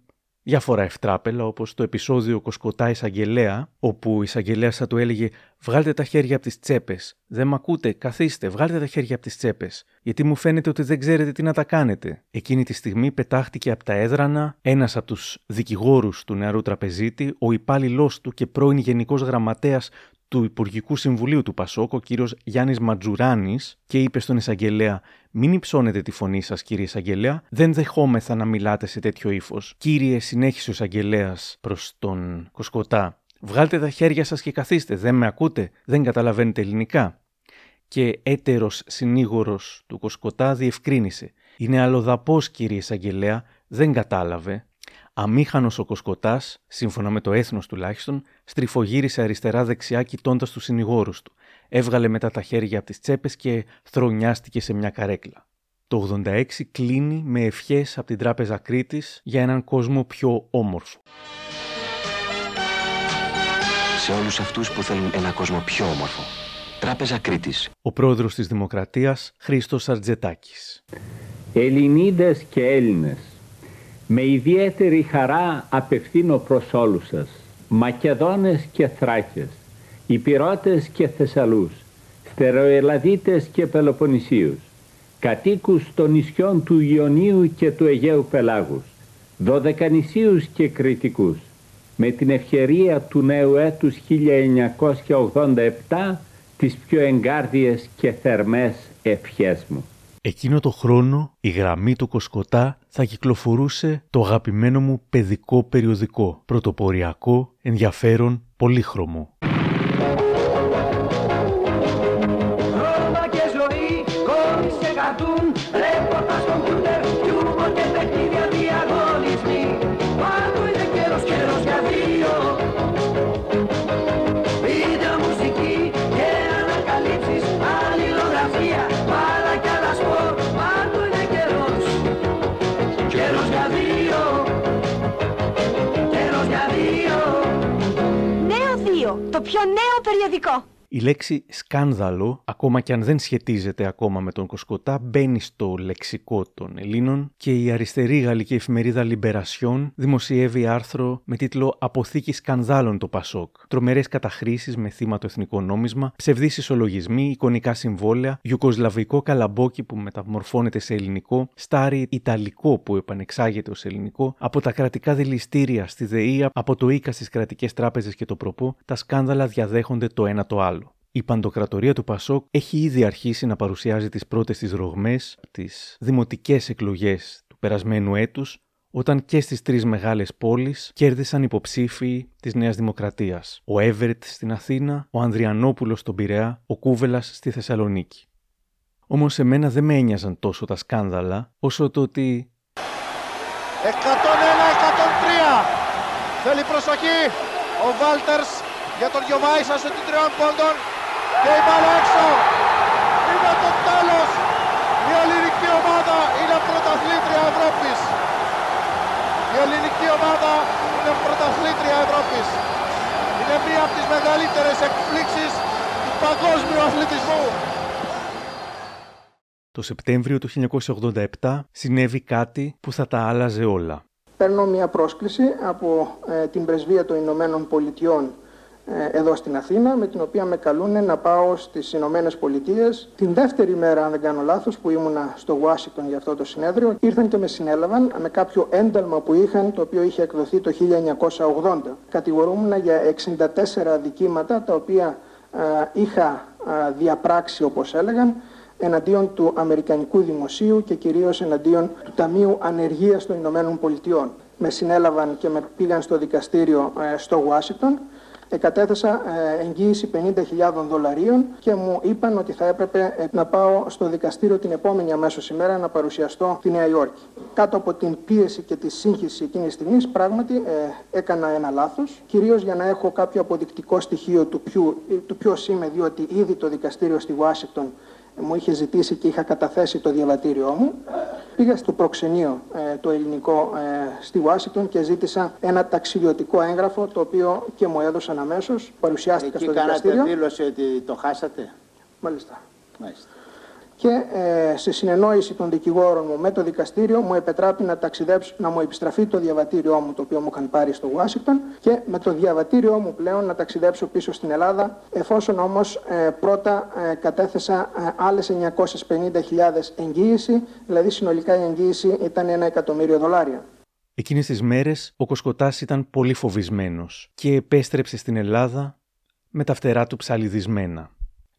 διάφορα ευτράπελα, όπως το επεισόδιο Κοσκοτά Εισαγγελέα, όπου η εισαγγελέα θα του έλεγε Βγάλτε τα χέρια από τις τσέπες. Δεν μ' ακούτε, καθίστε, βγάλτε τα χέρια από τις τσέπες. Γιατί μου φαίνεται ότι δεν ξέρετε τι να τα κάνετε. Εκείνη τη στιγμή πετάχτηκε από τα έδρανα ένας από τους δικηγόρους του νεαρού τραπεζίτη, ο υπάλληλός του και πρώην Γενικός Γραμματέας του Υπουργικού Συμβουλίου του Πασόκ, ο κύριος Γιάννης Ματζουράνης, και είπε στον εισαγγελέα: Μην υψώνετε τη φωνή σας, κύριε εισαγγελέα, δεν δεχόμεθα να μιλάτε σε τέτοιο ύφος. Κύριε, συνέχισε ο εισαγγελέας προς τον Κοσκοτά. Βγάλτε τα χέρια σας και καθίστε. Δεν με ακούτε, δεν καταλαβαίνετε ελληνικά. Και έτερος συνήγορος του Κοσκοτά διευκρίνησε. Είναι αλλοδαπός, κύριε εισαγγελέα, δεν κατάλαβε. Αμήχανος ο Κοσκοτάς, σύμφωνα με το έθνος τουλάχιστον, στριφογύρισε αριστερά-δεξιά κοιτώντας τους συνηγόρους του. Έβγαλε μετά τα χέρια από τις τσέπες και θρονιάστηκε σε μια καρέκλα. Το 86 κλείνει με ευχές από την Τράπεζα Κρήτης για έναν κόσμο πιο όμορφο. Σε όλους αυτούς που θέλουν ένα κόσμο πιο όμορφο. Τράπεζα Κρήτης. Ο πρόεδρος της Δημοκρατίας, Χρήστος Αρτζετάκης. Ελληνίδες και Έλληνες, με ιδιαίτερη χαρά απευθύνω προς όλους σας Μακεδόνες και Θράκες, Υπηρώτες και Θεσσαλούς, Στεροελαδίτες και Πελοποννησίους, κατοίκους των νησιών του Ιωνίου και του Αιγαίου Πελάγους, Δωδεκανησίους και Κρητικούς, με την ευκαιρία του νέου έτους 1987 τις πιο εγκάρδιες και θερμές ευχές μου. Εκείνο το χρόνο η γραμμή του Κοσκοτά θα κυκλοφορούσε το αγαπημένο μου παιδικό περιοδικό, πρωτοποριακό, ενδιαφέρον, πολύχρωμο. Νέο περιοδικό. Η λέξη σκάνδαλο, ακόμα και αν δεν σχετίζεται ακόμα με τον Κοσκοτά, μπαίνει στο λεξικό των Ελλήνων και η αριστερή γαλλική εφημερίδα Libération δημοσιεύει άρθρο με τίτλο Αποθήκη σκανδάλων το Πασόκ. Τρομερές καταχρήσεις με θύμα το εθνικό νόμισμα, ψευδεί ισολογισμοί, εικονικά συμβόλαια, γιουκοσλαβικό καλαμπόκι που μεταμορφώνεται σε ελληνικό, στάρι ιταλικό που επανεξάγεται ως ελληνικό, από τα κρατικά δηληστήρια στη ΔΕΗ, από το ΙΚΑ στις κρατικές τράπεζες και το προπό, τα σκάνδαλα διαδέχονται το ένα το άλλο. Η παντοκρατορία του Πασόκ έχει ήδη αρχίσει να παρουσιάζει τις πρώτες της ρογμές, τις δημοτικές εκλογές του περασμένου έτους, όταν και στις τρεις μεγάλες πόλεις κέρδισαν υποψήφοι της Νέας Δημοκρατίας. Ο Εύερτ στην Αθήνα, ο Ανδριανόπουλος στον Πειραιά, ο Κούβελας στη Θεσσαλονίκη. Όμως εμένα δεν με ένοιαζαν τόσο τα σκάνδαλα, όσο το ότι 101-103. Θέλει προσοχή ο Βάλτερς για τον Γιωβάησα στο τριών πόντων και η μπάλα έξω. Είναι το τέλος. Η ελληνική ομάδα είναι πρωταθλήτρια Ευρώπης. Η ελληνική ομάδα είναι πρωταθλήτρια Ευρώπης. Είναι μία από τις μεγαλύτερες εκπλήξεις του παγκόσμιου αθλητισμού. το Σεπτέμβριο του 1987 συνέβη κάτι που θα τα άλλαζε όλα. Παίρνω μια πρόσκληση από ε, την Πρεσβεία των Ηνωμένων Πολιτειών ε, εδώ στην Αθήνα, με την οποία με καλούν να πάω στις Ηνωμένες Πολιτείες. Την δεύτερη μέρα, αν δεν κάνω λάθος, που ήμουνα στο Ουάσιγκτον για αυτό το συνέδριο, ήρθαν και με συνέλαβαν με κάποιο ένταλμα που είχαν, το οποίο είχε εκδοθεί το 1980. Κατηγορούμουν για 64 αδικήματα, τα οποία ε, είχα ε, διαπράξει, όπως έλεγαν, εναντίον του Αμερικανικού Δημοσίου και κυρίως εναντίον του Ταμείου Ανεργίας των Ηνωμένων Πολιτειών. Με συνέλαβαν και με πήγαν στο δικαστήριο ε, στο Ουάσιγκτον. Εκατέθεσα ε, εγγύηση 50.000 δολαρίων και μου είπαν ότι θα έπρεπε ε, να πάω στο δικαστήριο την επόμενη αμέσως ημέρα να παρουσιαστώ στη Νέα Υόρκη. Κάτω από την πίεση και τη σύγχυση εκείνης τη στιγμής, πράγματι ε, έκανα ένα λάθος, κυρίως για να έχω κάποιο αποδεικτικό στοιχείο του, ποιου, του ποιος είμαι, διότι ήδη το δικαστήριο στη Ουάσιγκτον μου είχε ζητήσει και είχα καταθέσει το διαβατήριό μου. Πήγα στο προξενείο ε, το ελληνικό ε, στη Ουάσιγκτον και ζήτησα ένα ταξιδιωτικό έγγραφο το οποίο και μου έδωσαν αμέσως. Παρουσιάστηκα Εκεί στο κάνατε δικαστήριο. δήλωση ότι το χάσατε; Μάλιστα. Μάλιστα. Και ε, σε συνεννόηση των δικηγόρων μου με το δικαστήριο μου επετράπη να ταξιδέψω, να μου επιστραφεί το διαβατήριό μου το οποίο μου είχαν πάρει στο Ουάσιγκτον και με το διαβατήριό μου πλέον να ταξιδέψω πίσω στην Ελλάδα εφόσον όμως ε, πρώτα ε, κατέθεσα ε, άλλες 950.000 εγγύηση, δηλαδή συνολικά η εγγύηση ήταν ένα εκατομμύριο δολάρια. Εκείνες τις μέρες ο Κοσκοτάς ήταν πολύ φοβισμένος και επέστρεψε στην Ελλάδα με τα φτερά του ψαλιδισμένα.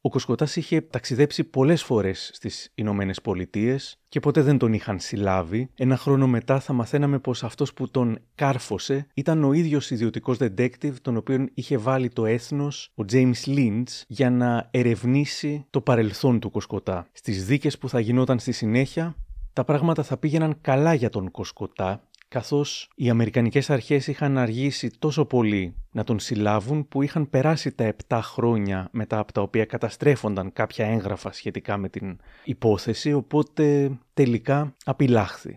Ο Κοσκοτάς είχε ταξιδέψει πολλές φορές στις Ηνωμένες Πολιτείες και ποτέ δεν τον είχαν συλλάβει. Ένα χρόνο μετά θα μαθαίναμε πως αυτός που τον κάρφωσε ήταν ο ίδιος ιδιωτικός detective τον οποίον είχε βάλει το έθνος, ο James Lynch, για να ερευνήσει το παρελθόν του Κοσκοτά. Στις δίκες που θα γινόταν στη συνέχεια, τα πράγματα θα πήγαιναν καλά για τον Κοσκοτά καθώς οι Αμερικανικές αρχές είχαν αργήσει τόσο πολύ να τον συλλάβουν που είχαν περάσει τα 7 χρόνια μετά από τα οποία καταστρέφονταν κάποια έγγραφα σχετικά με την υπόθεση, οπότε τελικά απειλάχθη.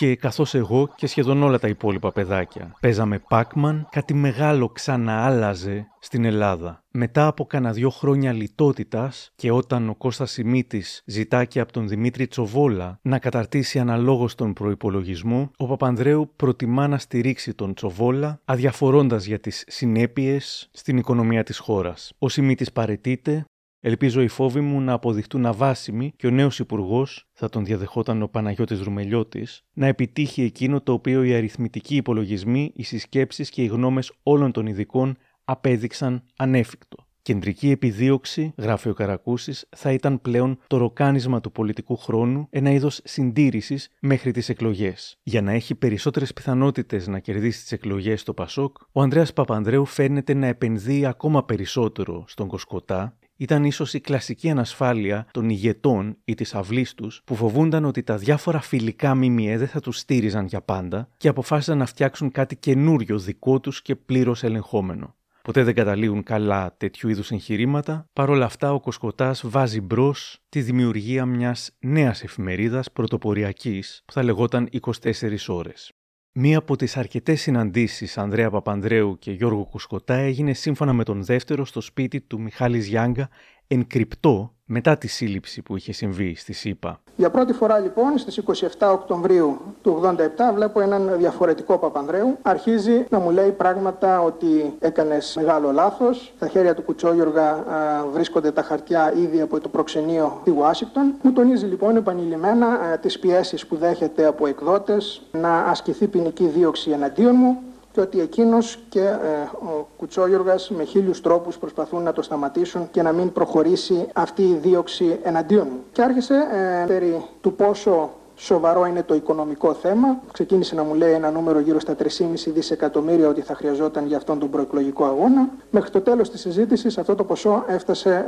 Και καθώς εγώ και σχεδόν όλα τα υπόλοιπα παιδάκια παίζαμε Pac-Man, κάτι μεγάλο ξαναάλαζε στην Ελλάδα. Μετά από κανένα δυο χρόνια λιτότητας και όταν ο Κώστας Σιμίτης ζητά και από τον Δημήτρη Τσοβόλα να καταρτήσει αναλόγως τον προπολογισμό, ο Παπανδρέου προτιμά να στηρίξει τον Τσοβόλα, αδιαφορώντας για τις συνέπειες στην οικονομία της χώρας. Ο Σιμίτης παρετείται, Ελπίζω οι φόβοι μου να αποδειχτούν αβάσιμοι και ο νέος υπουργός, θα τον διαδεχόταν ο Παναγιώτης Ρουμελιώτη, να επιτύχει εκείνο το οποίο οι αριθμητικοί υπολογισμοί, οι συσκέψεις και οι γνώμες όλων των ειδικών απέδειξαν ανέφικτο. Κεντρική επιδίωξη, γράφει ο Καρακούσης, θα ήταν πλέον το ροκάνισμα του πολιτικού χρόνου, ένα είδος συντήρησης μέχρι τις εκλογές. Για να έχει περισσότερες πιθανότητες να κερδίσει τις εκλογές στο Πασόκ, ο Ανδρέας Παπανδρέου φαίνεται να επενδύει ακόμα περισσότερο στον Κοσκοτά, ήταν ίσως η κλασική ανασφάλεια των ηγετών ή της αυλής τους που φοβούνταν ότι τα διάφορα φιλικά μιμιέ δεν θα τους στήριζαν για πάντα και αποφάσισαν να φτιάξουν κάτι καινούριο δικό τους και πλήρως ελεγχόμενο. Ποτέ δεν καταλήγουν καλά τέτοιου είδους εγχειρήματα. Παρ' όλα αυτά, ο Κοσκοτάς βάζει μπρος τη δημιουργία μιας νέας εφημερίδας πρωτοποριακής που θα λεγόταν 24 ώρες. Μία από τις αρκετές συναντήσεις Ανδρέα Παπανδρέου και Γιώργο Κουσκοτά έγινε σύμφωνα με τον δεύτερο στο σπίτι του Μιχάλης Γιάγκα εν κρυπτό μετά τη σύλληψη που είχε συμβεί στη ΣΥΠΑ. Για πρώτη φορά λοιπόν στις 27 Οκτωβρίου του 87 βλέπω έναν διαφορετικό Παπανδρέου. Αρχίζει να μου λέει πράγματα ότι έκανες μεγάλο λάθος. Στα χέρια του Κουτσόγιοργα βρίσκονται τα χαρτιά ήδη από το προξενείο στη Ουάσιγκτον. Μου τονίζει λοιπόν επανειλημμένα α, τις πιέσεις που δέχεται από εκδότες να ασκηθεί ποινική δίωξη εναντίον μου και ότι εκείνος και ε, ο Κουτσόγιοργας με χίλιους τρόπους προσπαθούν να το σταματήσουν και να μην προχωρήσει αυτή η δίωξη εναντίον μου. Και άρχισε ε, περί του πόσο σοβαρό είναι το οικονομικό θέμα. Ξεκίνησε να μου λέει ένα νούμερο γύρω στα 3,5 δισεκατομμύρια ότι θα χρειαζόταν για αυτόν τον προεκλογικό αγώνα. Μέχρι το τέλος της συζήτησης αυτό το ποσό έφτασε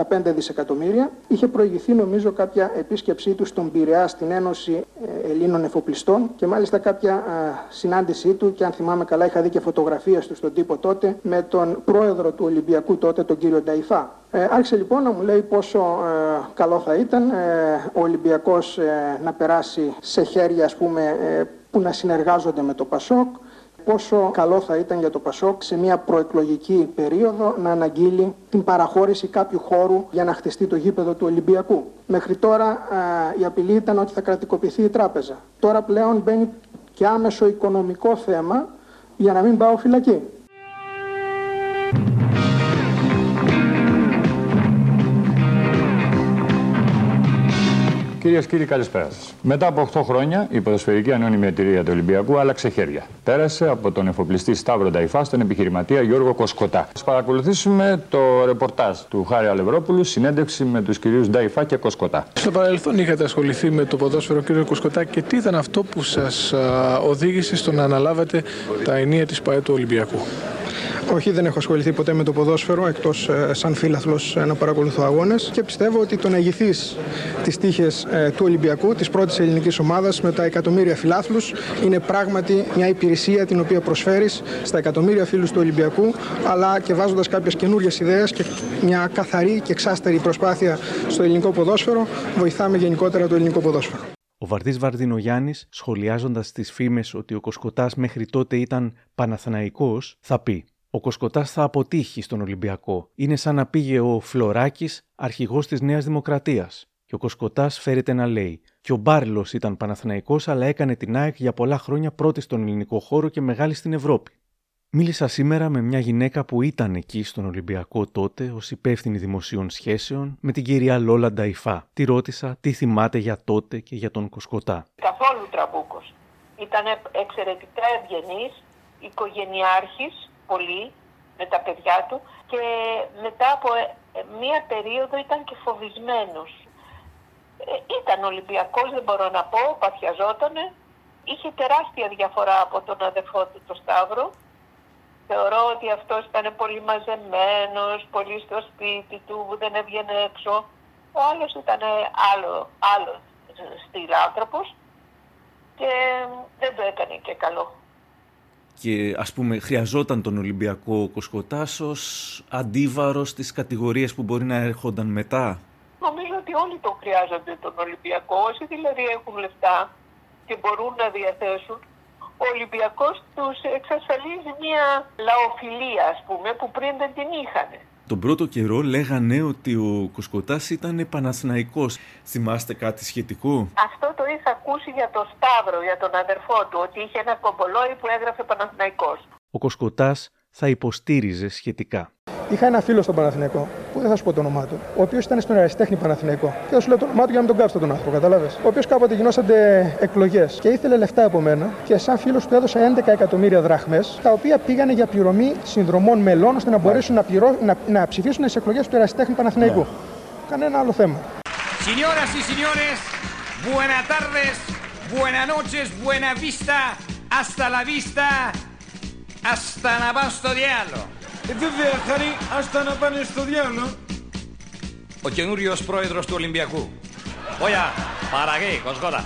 ε, τα 5 δισεκατομμύρια. Είχε προηγηθεί νομίζω κάποια επίσκεψή του στον Πειραιά στην Ένωση ε, Ελλήνων Εφοπλιστών και μάλιστα κάποια ε, συνάντησή του και αν θυμάμαι καλά είχα δει και φωτογραφίες του στον τύπο τότε με τον πρόεδρο του Ολυμπιακού τότε τον κύριο Νταϊφά. Ε, άρχισε λοιπόν να μου λέει πόσο ε, καλό θα ήταν ε, ο Ολυμπιακός ε, να περάσει σε χέρια ας πούμε, ε, που να συνεργάζονται με το Πασόκ, πόσο καλό θα ήταν για το Πασόκ σε μια προεκλογική περίοδο να αναγγείλει την παραχώρηση κάποιου χώρου για να χτιστεί το γήπεδο του Ολυμπιακού. Μέχρι τώρα η απειλή ήταν ότι θα κρατικοποιηθεί η τράπεζα. Τώρα πλέον μπαίνει και άμεσο οικονομικό θέμα για να μην πάω φυλακή. Κυρίες και κύριοι, καλησπέρα σας. Μετά από 8 χρόνια, η ποδοσφαιρική ανώνυμη εταιρεία του Ολυμπιακού άλλαξε χέρια. Πέρασε από τον εφοπλιστή Σταύρο Νταϊφά στον επιχειρηματία Γιώργο Κοσκοτά. Α παρακολουθήσουμε το ρεπορτάζ του Χάρη Αλευρόπουλου, συνέντευξη με τους κυρίους Νταϊφά και Κοσκοτά. Στο παρελθόν είχατε ασχοληθεί με το ποδόσφαιρο, κύριο Κοσκοτά, και τι ήταν αυτό που σας οδήγησε στο να αναλάβετε τα ενία της ΠαΕ του Ολυμπιακού; Όχι, δεν έχω ασχοληθεί ποτέ με το ποδόσφαιρο εκτός ε, σαν φίλαθλος ε, να παρακολουθώ αγώνες και πιστεύω ότι το να ηγηθείς τις τύχες ε, του Ολυμπιακού, της πρώτης ελληνικής ομάδας με τα εκατομμύρια φιλάθλους, είναι πράγματι μια υπηρεσία την οποία προσφέρεις στα εκατομμύρια φίλους του Ολυμπιακού, αλλά και βάζοντας κάποιες καινούριε ιδέες και μια καθαρή και εξάστερη προσπάθεια στο ελληνικό ποδόσφαιρο, βοηθάμε γενικότερα το ελληνικό ποδόσφαιρο. Ο Βαρδί Βαρδινογιάννης, σχολιάζοντας τις φήμες ότι ο Κοσκοτάς μέχρι τότε ήταν Παναθαναϊκός, θα πει: Ο Κοσκοτάς θα αποτύχει στον Ολυμπιακό. Είναι σαν να πήγε ο Φλωράκης, αρχηγός της Νέας Δημοκρατίας. Και ο Κοσκοτάς φέρεται να λέει: Και ο Μπάρλος ήταν Παναθηναϊκός, αλλά έκανε την ΑΕΚ για πολλά χρόνια πρώτη στον ελληνικό χώρο και μεγάλη στην Ευρώπη. Μίλησα σήμερα με μια γυναίκα που ήταν εκεί στον Ολυμπιακό τότε ως υπεύθυνη δημοσίων σχέσεων με την κυρία Λόλα Νταϊφά. Τη ρώτησα τι θυμάται για τότε και για τον Κοσκωτά; Καθόλου τραμπούκος. Ήταν εξαιρετικά ευγενής, οικογενειάρχης, πολύ, με τα παιδιά του και μετά από ε, μία περίοδο ήταν και φοβισμένος. Ε, ήταν Ολυμπιακός, δεν μπορώ να πω, παθιαζότανε. Είχε τεράστια διαφορά από τον αδερφό του, τον Σταύρο. Θεωρώ ότι αυτός ήταν πολύ μαζεμένος, πολύ στο σπίτι του, δεν έβγαινε έξω. Ο άλλος ήταν άλλο, άλλο στυλ άνθρωπος και δεν το έκανε και καλό. Και ας πούμε χρειαζόταν τον Ολυμπιακό Κοσκοτάς ως αντίβαρος στις κατηγορίες που μπορεί να έρχονταν μετά; Νομίζω ότι όλοι τον χρειάζονται τον Ολυμπιακό, όσοι δηλαδή έχουν λεφτά. και μπορούν να διαθέσουν, ο Ολυμπιακός τους εξασφαλίζει μια λαοφιλία, ας πούμε, που πριν δεν την είχαν. Τον πρώτο καιρό λέγανε ότι ο Κοσκοτάς ήταν Παναθηναϊκός. Θυμάστε κάτι σχετικό; Αυτό το είχα ακούσει για τον Σταύρο, για τον αδερφό του, ότι είχε ένα κομπολόι που έγραφε Παναθηναϊκός. Ο Κοσκοτάς θα υποστήριζε σχετικά. Είχα ένα φίλο στον Παναθηναϊκό, που δεν θα σου πω το όνομά του, ο οποίος ήταν στον αριστέχνη Παναθηναϊκό. Και θα σου λέω το όνομά του για να μην τον κάψω τον άνθρωπο, κατάλαβες; Ο οποίος κάποτε γινόσαντε εκλογές και ήθελε λεφτά από μένα και σαν φίλος του έδωσα 11 εκατομμύρια δραχμές, τα οποία πήγανε για πληρωμή συνδρομών μελών ώστε να μπορέσουν να, πληρώ, να, να ψηφίσουν τι εκλογές του αριστέχνη Παναθηναϊκού. Κανένα άλλο θέμα. Señoras y señores, buenas tardes, buenas noches, buena vista, hasta la vista, hasta να πάω στο διάλο. Ε, βέβαια, Χαρή, άστα να πάνε στο διάλο. Ο καινούριος πρόεδρος του Ολυμπιακού. Oya, para qué, Coscola.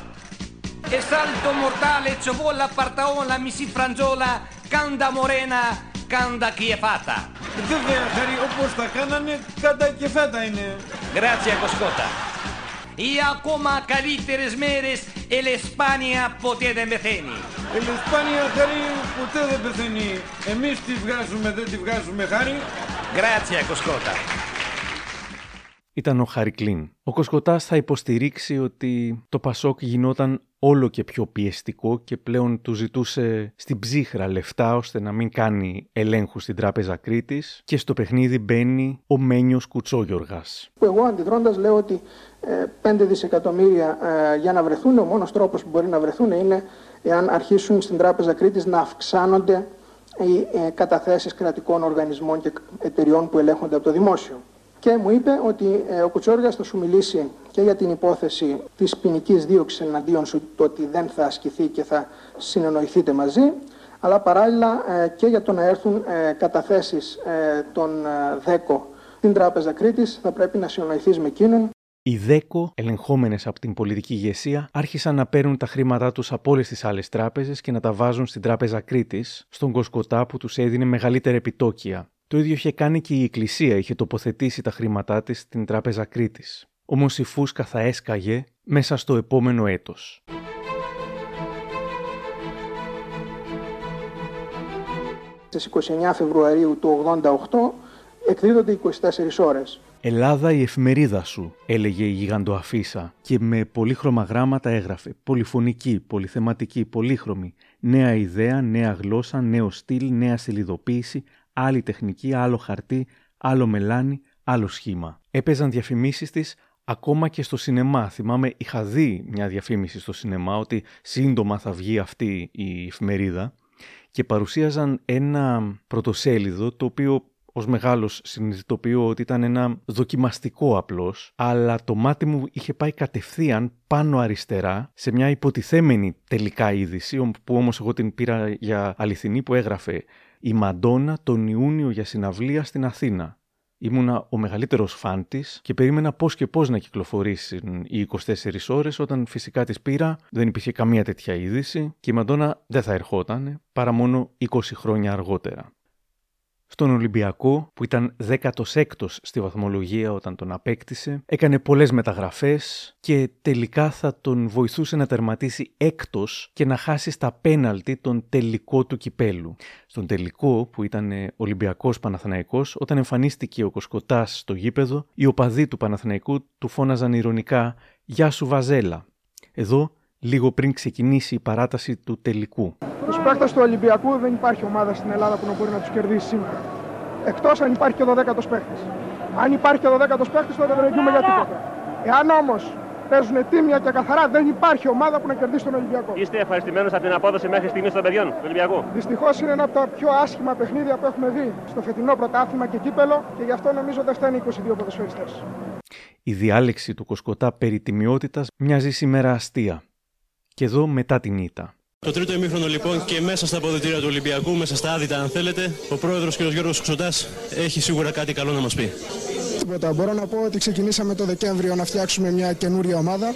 E salto mortale, ciovola, partaola, misi frangiola, canda morena, canda chiefata. Ε, Βέβαια, Χαρή, όπως τα κάνανε, κατά και φέτα είναι. Grazie, Coscota. Y ακόμα καλύτερες μέρες, e l'Espania ποτέ δεν πεθαίνει. Η Ισπάνια, Χαρή, ποτέ δεν πεθαίνει. Εμείς τη βγάζουμε, δεν τη βγάζουμε, Χαρή. Grazie, Coscota. Ήταν ο Χαρικλίν. Ο Κοσκοτάς θα υποστηρίξει ότι το Πασόκ γινόταν όλο και πιο πιεστικό και πλέον του ζητούσε στην ψύχρα λεφτά ώστε να μην κάνει ελέγχου στην Τράπεζα Κρήτης και στο παιχνίδι μπαίνει ο Μένιος Κουτσόγιοργας. Που εγώ αντιδρώντας λέω ότι ε, 5 δισεκατομμύρια ε, για να βρεθούν, ο μόνος τρόπος που μπορεί να βρεθούν είναι εάν αρχίσουν στην Τράπεζα Κρήτης να αυξάνονται οι ε, καταθέσεις κρατικών οργανισμών και εταιριών που ελέγχονται από το δημόσιο. Και μου είπε ότι ε, ο Κουτσόργας θα σου μιλήσει και για την υπόθεση της ποινικής δίωξης εναντίον σου, το ότι δεν θα ασκηθεί και θα συνεννοηθείτε μαζί, αλλά παράλληλα ε, και για το να έρθουν ε, καταθέσεις ε, των ε, ΔΕΚΟ στην Τράπεζα Κρήτης, θα πρέπει να συνεννοηθείς με εκείνον Οι ΔΕΚΟ, ελεγχόμενες από την πολιτική ηγεσία, άρχισαν να παίρνουν τα χρήματά τους από όλες τις άλλες τράπεζες και να τα βάζουν στην Τράπεζα Κρήτης, στον Κοσκοτά που τους έδινε μεγαλύτερα επιτόκια. Το ίδιο είχε κάνει και η Εκκλησία, είχε τοποθετήσει τα χρήματά της στην Τράπεζα Κρήτης. Όμως η φούσκα θα έσκαγε μέσα στο επόμενο έτος. Στις 29 Φεβρουαρίου του 88 εκδίδονται 24 ώρες. Ελλάδα η εφημερίδα σου, έλεγε η γιγαντοαφίσα και με πολύχρωμα γράμματα έγραφε. Πολυφωνική, πολυθεματική, πολύχρωμη. Νέα ιδέα, νέα γλώσσα, νέο στυλ, νέα σελιδοποίηση, άλλη τεχνική, άλλο χαρτί, άλλο μελάνι, άλλο σχήμα. Έπαιζαν διαφημίσεις της ακόμα και στο σινεμά. Θυμάμαι, είχα δει μια διαφήμιση στο σινεμά ότι σύντομα θα βγει αυτή η εφημερίδα και παρουσίαζαν ένα πρωτοσέλιδο το οποίο ως μεγάλος συνειδητοποιώ ότι ήταν ένα δοκιμαστικό απλώς, αλλά το μάτι μου είχε πάει κατευθείαν πάνω αριστερά σε μια υποτιθέμενη τελικά είδηση, που όμως εγώ την πήρα για αληθινή που έγραφε «Η Μαντόνα τον Ιούνιο για συναυλία στην Αθήνα». Ήμουνα ο μεγαλύτερος φαν της και περίμενα πώς και πώς να κυκλοφορήσουν οι 24 ώρες όταν φυσικά τις πήρα, δεν υπήρχε καμία τέτοια είδηση και η Μαντόνα δεν θα ερχόταν παρά μόνο 20 χρόνια αργότερα. Στον Ολυμπιακό, που ήταν 16ο στη βαθμολογία όταν τον απέκτησε, έκανε πολλές μεταγραφές και τελικά θα τον βοηθούσε να τερματίσει έκτος και να χάσει στα πέναλτι τον τελικό του κυπέλου. Στον τελικό, που ήταν Ολυμπιακός Παναθηναϊκός, όταν εμφανίστηκε ο Κοσκοτάς στο γήπεδο, οι οπαδοί του Παναθηναϊκού του φώναζαν ηρωνικά «Γεια σου Βαζέλα». Εδώ λίγο πριν ξεκινήσει η παράταση του τελικού. Τους παίχτε του Ολυμπιακού δεν υπάρχει ομάδα στην Ελλάδα που να μπορεί να τους κερδίσει σήμερα. Εκτός αν υπάρχει και ο 12ο παίχτη. Αν υπάρχει και ο 12ο παίχτη, τότε δεν εγγυούμε για τίποτα. Εάν όμως παίζουν τίμια και καθαρά, δεν υπάρχει ομάδα που να κερδίσει τον Ολυμπιακό. Είστε ευχαριστημένος από την απόδοση μέχρι στιγμής των παιδιών του Ολυμπιακού; Δυστυχώς είναι ένα από τα πιο άσχημα παιχνίδια που έχουμε δει στο φετινό πρωτάθλημα και κύπελο και γι' αυτό νομίζω δεν φτάνει 22 ποδοσφαιριστές. Η διάλεξη του Κοσκοτά περί τιμιότητας μοιάζει σήμερα αστεία. Και εδώ μετά την ήττα. Το τρίτο ημίχρονο λοιπόν και μέσα στα αποδητήρια του Ολυμπιακού, μέσα στα άδυτα αν θέλετε, ο πρόεδρος κ. Γιώργος Ξωτάς έχει σίγουρα κάτι καλό να μας πει. Τίποτα. Μπορώ να πω ότι ξεκινήσαμε το Δεκέμβριο να φτιάξουμε μια καινούρια ομάδα.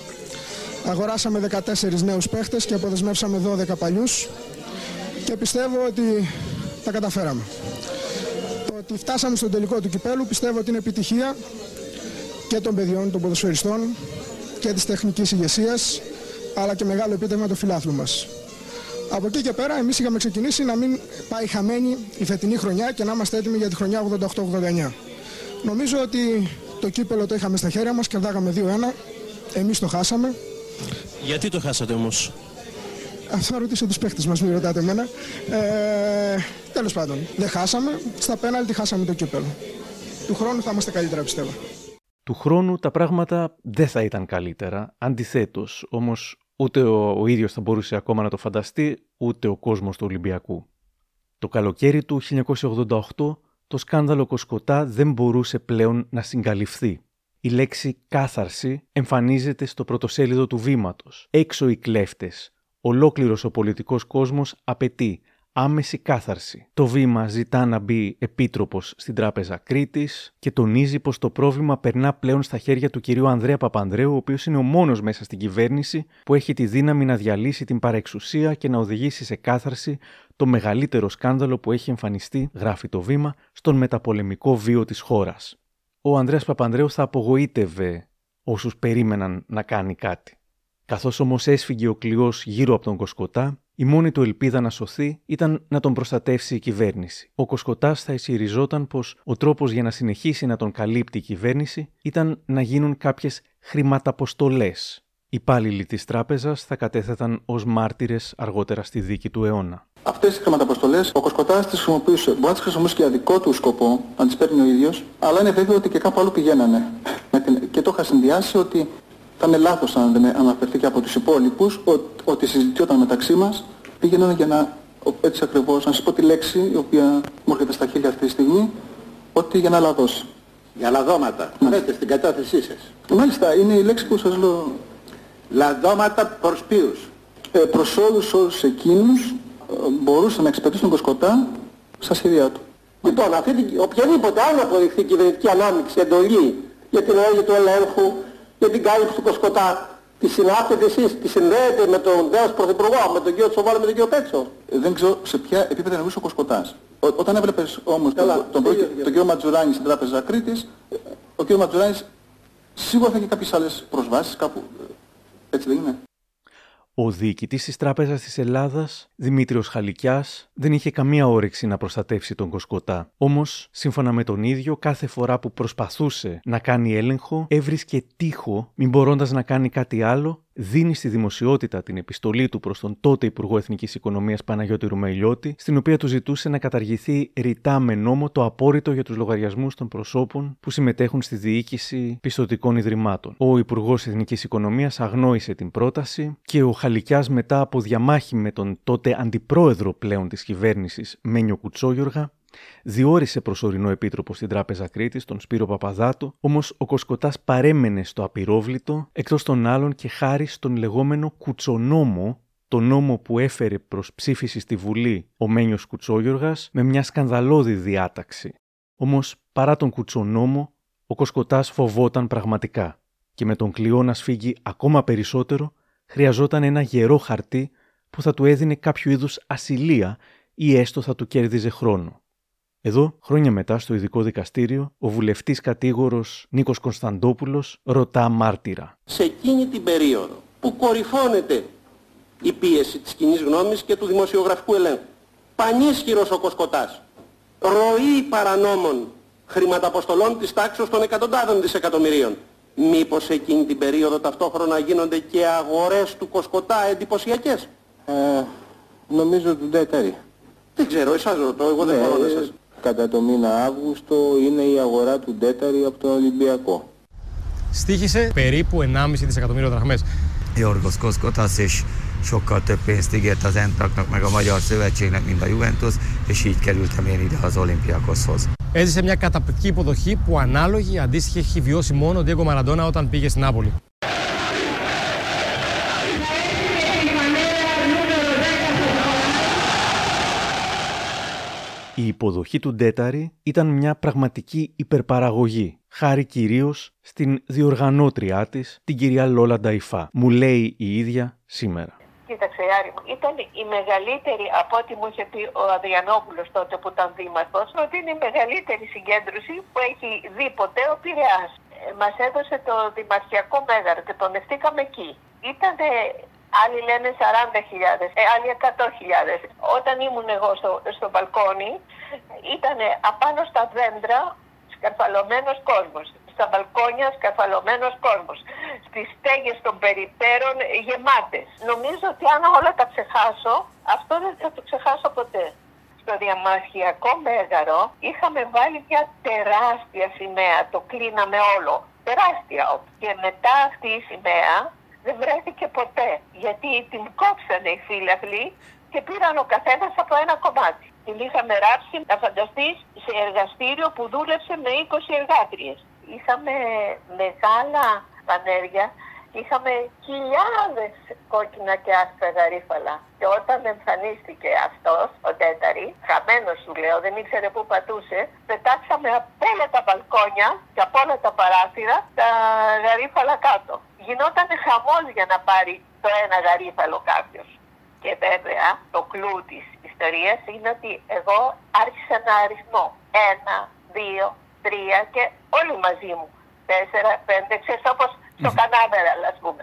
Αγοράσαμε 14 νέους παίχτες και αποδεσμεύσαμε 12 παλιούς και πιστεύω ότι τα καταφέραμε. Το ότι φτάσαμε στον τελικό του κυπέλου πιστεύω ότι είναι επιτυχία και των παιδιών, των ποδοσφαιριστών και της τεχνικής ηγεσίας αλλά και μεγάλο επίτευγμα το φιλάθλου μας. Από εκεί και πέρα εμείς είχαμε ξεκινήσει να μην πάει χαμένη η φετινή χρονιά και να είμαστε έτοιμοι για τη χρονιά 88-89. Νομίζω ότι το κύπελο το είχαμε στα χέρια μας, κερδάγαμε 2-1, εμείς το χάσαμε. Γιατί το χάσατε όμως; Αυτό θα ρωτήσω τους παίχτες μας, μην ρωτάτε εμένα. Ε, τέλος πάντων, δεν χάσαμε, στα πέναλτι χάσαμε το κύπελο. Του χρόνου θα είμαστε καλύτερα πιστεύω. Του χρόνου τα πράγματα δεν θα ήταν καλύτερα. Αντιθέτως, όμως ούτε ο, ο ίδιος θα μπορούσε ακόμα να το φανταστεί, ούτε ο κόσμος του Ολυμπιακού. Το καλοκαίρι του 1988 το σκάνδαλο Κοσκοτά δεν μπορούσε πλέον να συγκαλυφθεί. Η λέξη κάθαρση εμφανίζεται στο πρωτοσέλιδο του βήματος. Έξω οι κλέφτες. Ολόκληρος ο πολιτικός κόσμος απαιτεί άμεση κάθαρση. Το βήμα ζητά να μπει επίτροπος στην Τράπεζα Κρήτης και τονίζει πως το πρόβλημα περνά πλέον στα χέρια του κυρίου Ανδρέα Παπανδρέου, ο οποίος είναι ο μόνος μέσα στην κυβέρνηση που έχει τη δύναμη να διαλύσει την παρεξουσία και να οδηγήσει σε κάθαρση το μεγαλύτερο σκάνδαλο που έχει εμφανιστεί, γράφει το βήμα, στον μεταπολεμικό βίο της χώρας. Ο Ανδρέας Παπανδρέου θα απογοήτευε όσους περίμεναν να κάνει κάτι. Καθώς όμως έσφυγε ο κλειός γύρω από τον Κοσκοτά, η μόνη του ελπίδα να σωθεί ήταν να τον προστατεύσει η κυβέρνηση. Ο Κοσκοτάς θα ισχυριζόταν πως ο τρόπος για να συνεχίσει να τον καλύπτει η κυβέρνηση ήταν να γίνουν κάποιες χρηματαποστολές. Οι υπάλληλοι της τράπεζας θα κατέθεταν ως μάρτυρες αργότερα στη δίκη του αιώνα. Αυτές οι χρηματαποστολές ο Κοσκοτάς τις χρησιμοποιούσε. Μπορεί να τις χρησιμοποιήσει και για δικό του σκοπό, να τις παίρνει ο ίδιος, αλλά είναι βέβαιο ότι και κάπου αλλού πηγαίνανε. Και το είχα συνδυάσει ότι θα είναι λάθος αν δεν αναφερθεί και από τους υπόλοιπους ότι συζητιόταν μεταξύ μας πήγαιναν για να, έτσι ακριβώς, να σας πω τη λέξη η οποία μου έρχεται στα χέρια αυτή τη στιγμή, ότι για να λαδώσει. Για λαδώματα. Ναι. στην κατάθεσή σας. Μάλιστα, είναι η λέξη που σας λέω. Λαδώματα προς ποιους; Ε, προς όλους όσους εκείνους ε, μπορούσαν να εξυπηρετήσουν τον Κοσκοτά στα σχέδιά του. Λοιπόν, αυτή, οποιαδήποτε άλλο αποδειχθεί κυβερνητική ανάμειξη, εντολή για την ενέργεια του ελέγχου, για την κάλυψη του Κοσκοτά. Τη συνάπτετε εσείς, τη συνδέετε με τον δέος Πρωθυπουργό, με τον κύριο Τσοβόλα, με τον κύριο Πέτσο. Ε, δεν ξέρω σε ποια επίπεδα εννοούσε ο Κοσκοτάς. Ο, όταν έβλεπες όμως τον, τον, τον, τον κύριο Ματζουράνη στην Τράπεζα Κρήτης, ο κύριο Ματζουράνης σίγουρα θα έχει κάποιες άλλες προσβάσεις κάπου. Ε, έτσι δεν είναι; Ο διοικητής της Τράπεζας της Ελλάδας, Δημήτριος Χαλικιάς, δεν είχε καμία όρεξη να προστατεύσει τον Κοσκοτά. Όμως, σύμφωνα με τον ίδιο, κάθε φορά που προσπαθούσε να κάνει έλεγχο, έβρισκε τείχο, μην μπορώντας να κάνει κάτι άλλο δίνει στη δημοσιότητα την επιστολή του προς τον τότε Υπουργό Εθνικής Οικονομίας Παναγιώτη Ρουμελιώτη, στην οποία του ζητούσε να καταργηθεί ρητά με νόμο το απόρριτο για τους λογαριασμούς των προσώπων που συμμετέχουν στη διοίκηση πιστοτικών ιδρυμάτων. Ο Υπουργός Εθνικής Οικονομίας αγνόησε την πρόταση και ο Χαλικιάς μετά από διαμάχη με τον τότε αντιπρόεδρο πλέον της κυβέρνησης Μένιο Κουτσόγιοργα Διόρισε προσωρινό επίτροπο στην Τράπεζα Κρήτης, τον Σπύρο Παπαδάτο, όμως ο Κοσκοτάς παρέμενε στο απειρόβλητο, εκτός των άλλων και χάρη στον λεγόμενο κουτσονόμο, το νόμο που έφερε προς ψήφιση στη Βουλή ο Μένιος Κουτσόγιοργας με μια σκανδαλώδη διάταξη. Όμως, παρά τον κουτσονόμο, ο Κοσκοτάς φοβόταν πραγματικά και με τον κλειό να σφίγγει ακόμα περισσότερο, χρειαζόταν ένα γερό χαρτί που θα του έδινε κάποιο είδους ασυλία ή έστω θα του κέρδιζε χρόνο. Εδώ, χρόνια μετά, στο ειδικό δικαστήριο, ο βουλευτής κατήγορος Νίκος Κωνσταντόπουλος ρωτά μάρτυρα. Σε εκείνη την περίοδο που κορυφώνεται η πίεση της κοινής γνώμης και του δημοσιογραφικού ελέγχου, πανίσχυρος ο Κοσκοτάς, ροή παρανόμων χρηματαποστολών της τάξης των εκατοντάδων δισεκατομμυρίων. Μήπως εκείνη την περίοδο ταυτόχρονα γίνονται και αγορές του Κοσκοτά εντυπωσιακές; Ε, νομίζω του Ντέτερη. Δεν ξέρω, εσάς ρωτώ, εγώ δεν ναι, μπορώ να σας... Κατά το μήνα Αύγουστο είναι η αγορά του Ντέταρη από τον Ολυμπιακό. Στήχησε περίπου 1,5 δισεκατομμύριο δραχμές. Jorgos Koszkotasz és sokkal több pénzt ígért az Entraknak meg a Magyar Szövetségnek, mint a Juventus, és így kerültem én ide az Olimpiakoshoz. Έζησε μια καταπληκτική υποδοχή που ανάλογη αντίστοιχη έχει βιώσει μόνο ο Ντίγκο Μαραντόνα όταν πήγε στην Νάπολη. Η υποδοχή του Ντέταρη ήταν μια πραγματική υπερπαραγωγή, χάρη κυρίως στην διοργανώτριά της, την κυρία Λόλα Νταϊφά. Μου λέει η ίδια σήμερα. Κοίταξε, Άρη μου, ήταν η μεγαλύτερη, από ό,τι μου είχε πει ο Αδριανόπουλος τότε που ήταν δήμαρχος, ότι είναι η μεγαλύτερη συγκέντρωση που έχει δει ποτέ ο Πειραιάς. Ε, Μας έδωσε το δημαρχιακό μέγαρο και τον ευτήκαμε εκεί. Ήταν άλλοι λένε 40.000, ε, άλλοι 100.000. Όταν ήμουν εγώ στο, στο μπαλκόνι, ήταν απάνω στα δέντρα σκαρφαλωμένος κόσμος. Στα μπαλκόνια σκαρφαλωμένος κόσμος. Στις στέγες των περιπέρων γεμάτες. Νομίζω ότι αν όλα τα ξεχάσω, αυτό δεν θα το ξεχάσω ποτέ. Στο διαμαχιακό μέγαρο είχαμε βάλει μια τεράστια σημαία, το κλείναμε όλο. Τεράστια. Και μετά αυτή η σημαία δεν βρέθηκε ποτέ. Γιατί την κόψανε οι φύλαθλοι και πήραν ο καθένας από ένα κομμάτι. Την είχαμε ράψει, να φανταστείς, σε εργαστήριο που δούλεψε με 20 εργάτριες. Είχαμε μεγάλα πανέρια, είχαμε χιλιάδες κόκκινα και άσπρα γαρίφαλα. Και όταν εμφανίστηκε αυτός, ο Τέταρη, χαμένος σου λέω, δεν ήξερε πού πατούσε, πετάξαμε από όλα τα μπαλκόνια και από όλα τα παράθυρα τα γαρίφαλα κάτω. Γινόταν χαμός για να πάρει το ένα γαρίφαλο κάποιος. Και βέβαια το κλου της ιστορίας είναι ότι εγώ άρχισα να αριθμώ. Ένα, δύο, τρία και όλοι μαζί μου. Τέσσερα, πέντε, ξέρεις όπως στο κανάμερα, ας πούμε.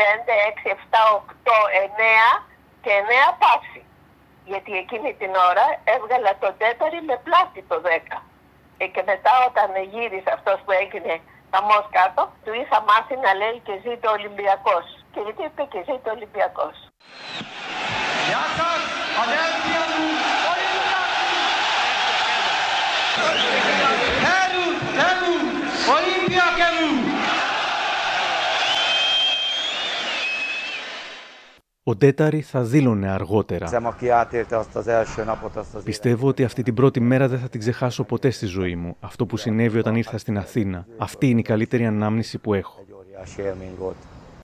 Πέντε, έξι, εφτά, οκτώ, εννέα και εννέα πάυση. Γιατί εκείνη την ώρα έβγαλα τον τέταρη με πλάτη το δέκα. Ε, και μετά όταν γύρισε αυτός που έγινε χαμός κάτω, του είχα μάθει να λέει και ζήτω ο Ολυμπιακός. Και γιατί είπε και ζήτω ο Ολυμπιακός. Γεια σας, αδέρφια μου, Θέλου, θέλου, Ολυμπιακέ μου. Ο Ντέταρη θα δήλωνε αργότερα. Hiszem, aki átélte azt az első napot, azt az Πιστεύω ότι αυτή την πρώτη μέρα δεν θα την ξεχάσω ποτέ στη ζωή μου. Αυτό που συνέβη όταν ήρθα στην Αθήνα. Αυτή είναι η καλύτερη ανάμνηση που έχω. óriási élmény volt.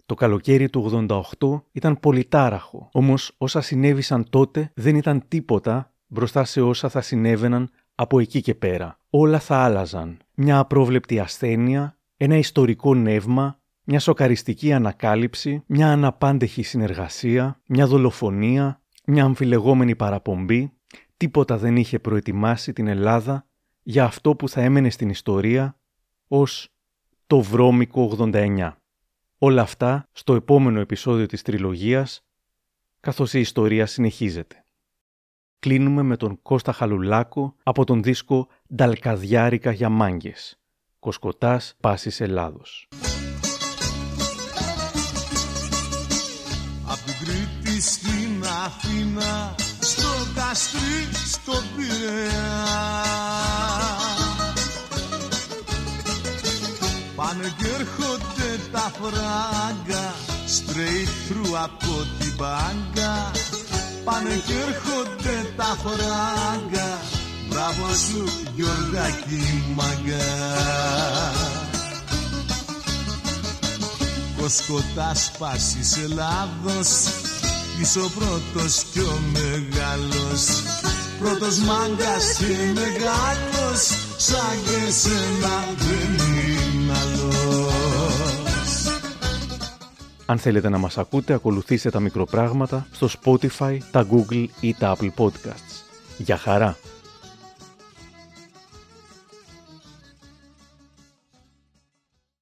Το καλοκαίρι του 88 ήταν πολυτάραχο. Όμως όσα συνέβησαν τότε δεν ήταν τίποτα μπροστά σε όσα θα συνέβαιναν από εκεί και πέρα. Όλα θα άλλαζαν. Μια απρόβλεπτη ασθένεια, ένα ιστορικό νεύμα, μια σοκαριστική ανακάλυψη, μια αναπάντεχη συνεργασία, μια δολοφονία, μια αμφιλεγόμενη παραπομπή. Τίποτα δεν είχε προετοιμάσει την Ελλάδα για αυτό που θα έμενε στην ιστορία ως το βρώμικο 89. Όλα αυτά στο επόμενο επεισόδιο της τριλογίας, καθώς η ιστορία συνεχίζεται. Κλείνουμε με τον Κώστα Χαλουλάκο από τον δίσκο «Νταλκαδιάρικα για μάγκες». Κοσκοτάς Πάσης Ελλάδος. Κρήτη στην Αθήνα, στο Καστρί, στο Πειραιά. Πάνε και έρχονται τα φράγκα, straight through από την μπάγκα. Πάνε και έρχονται τα φράγκα, μπράβο σου Γιώργακη μαγκά. Κοσκοτάς Πάσης Ελλάδος Είσαι ο πρώτος και ο μεγάλος Πρώτος μάγκας και μεγάλος Σαν και σένα δεν είναι άλλος Αν θέλετε να μας ακούτε, ακολουθήστε τα μικροπράγματα στο Spotify, τα Google ή τα Apple Podcasts. Για χαρά!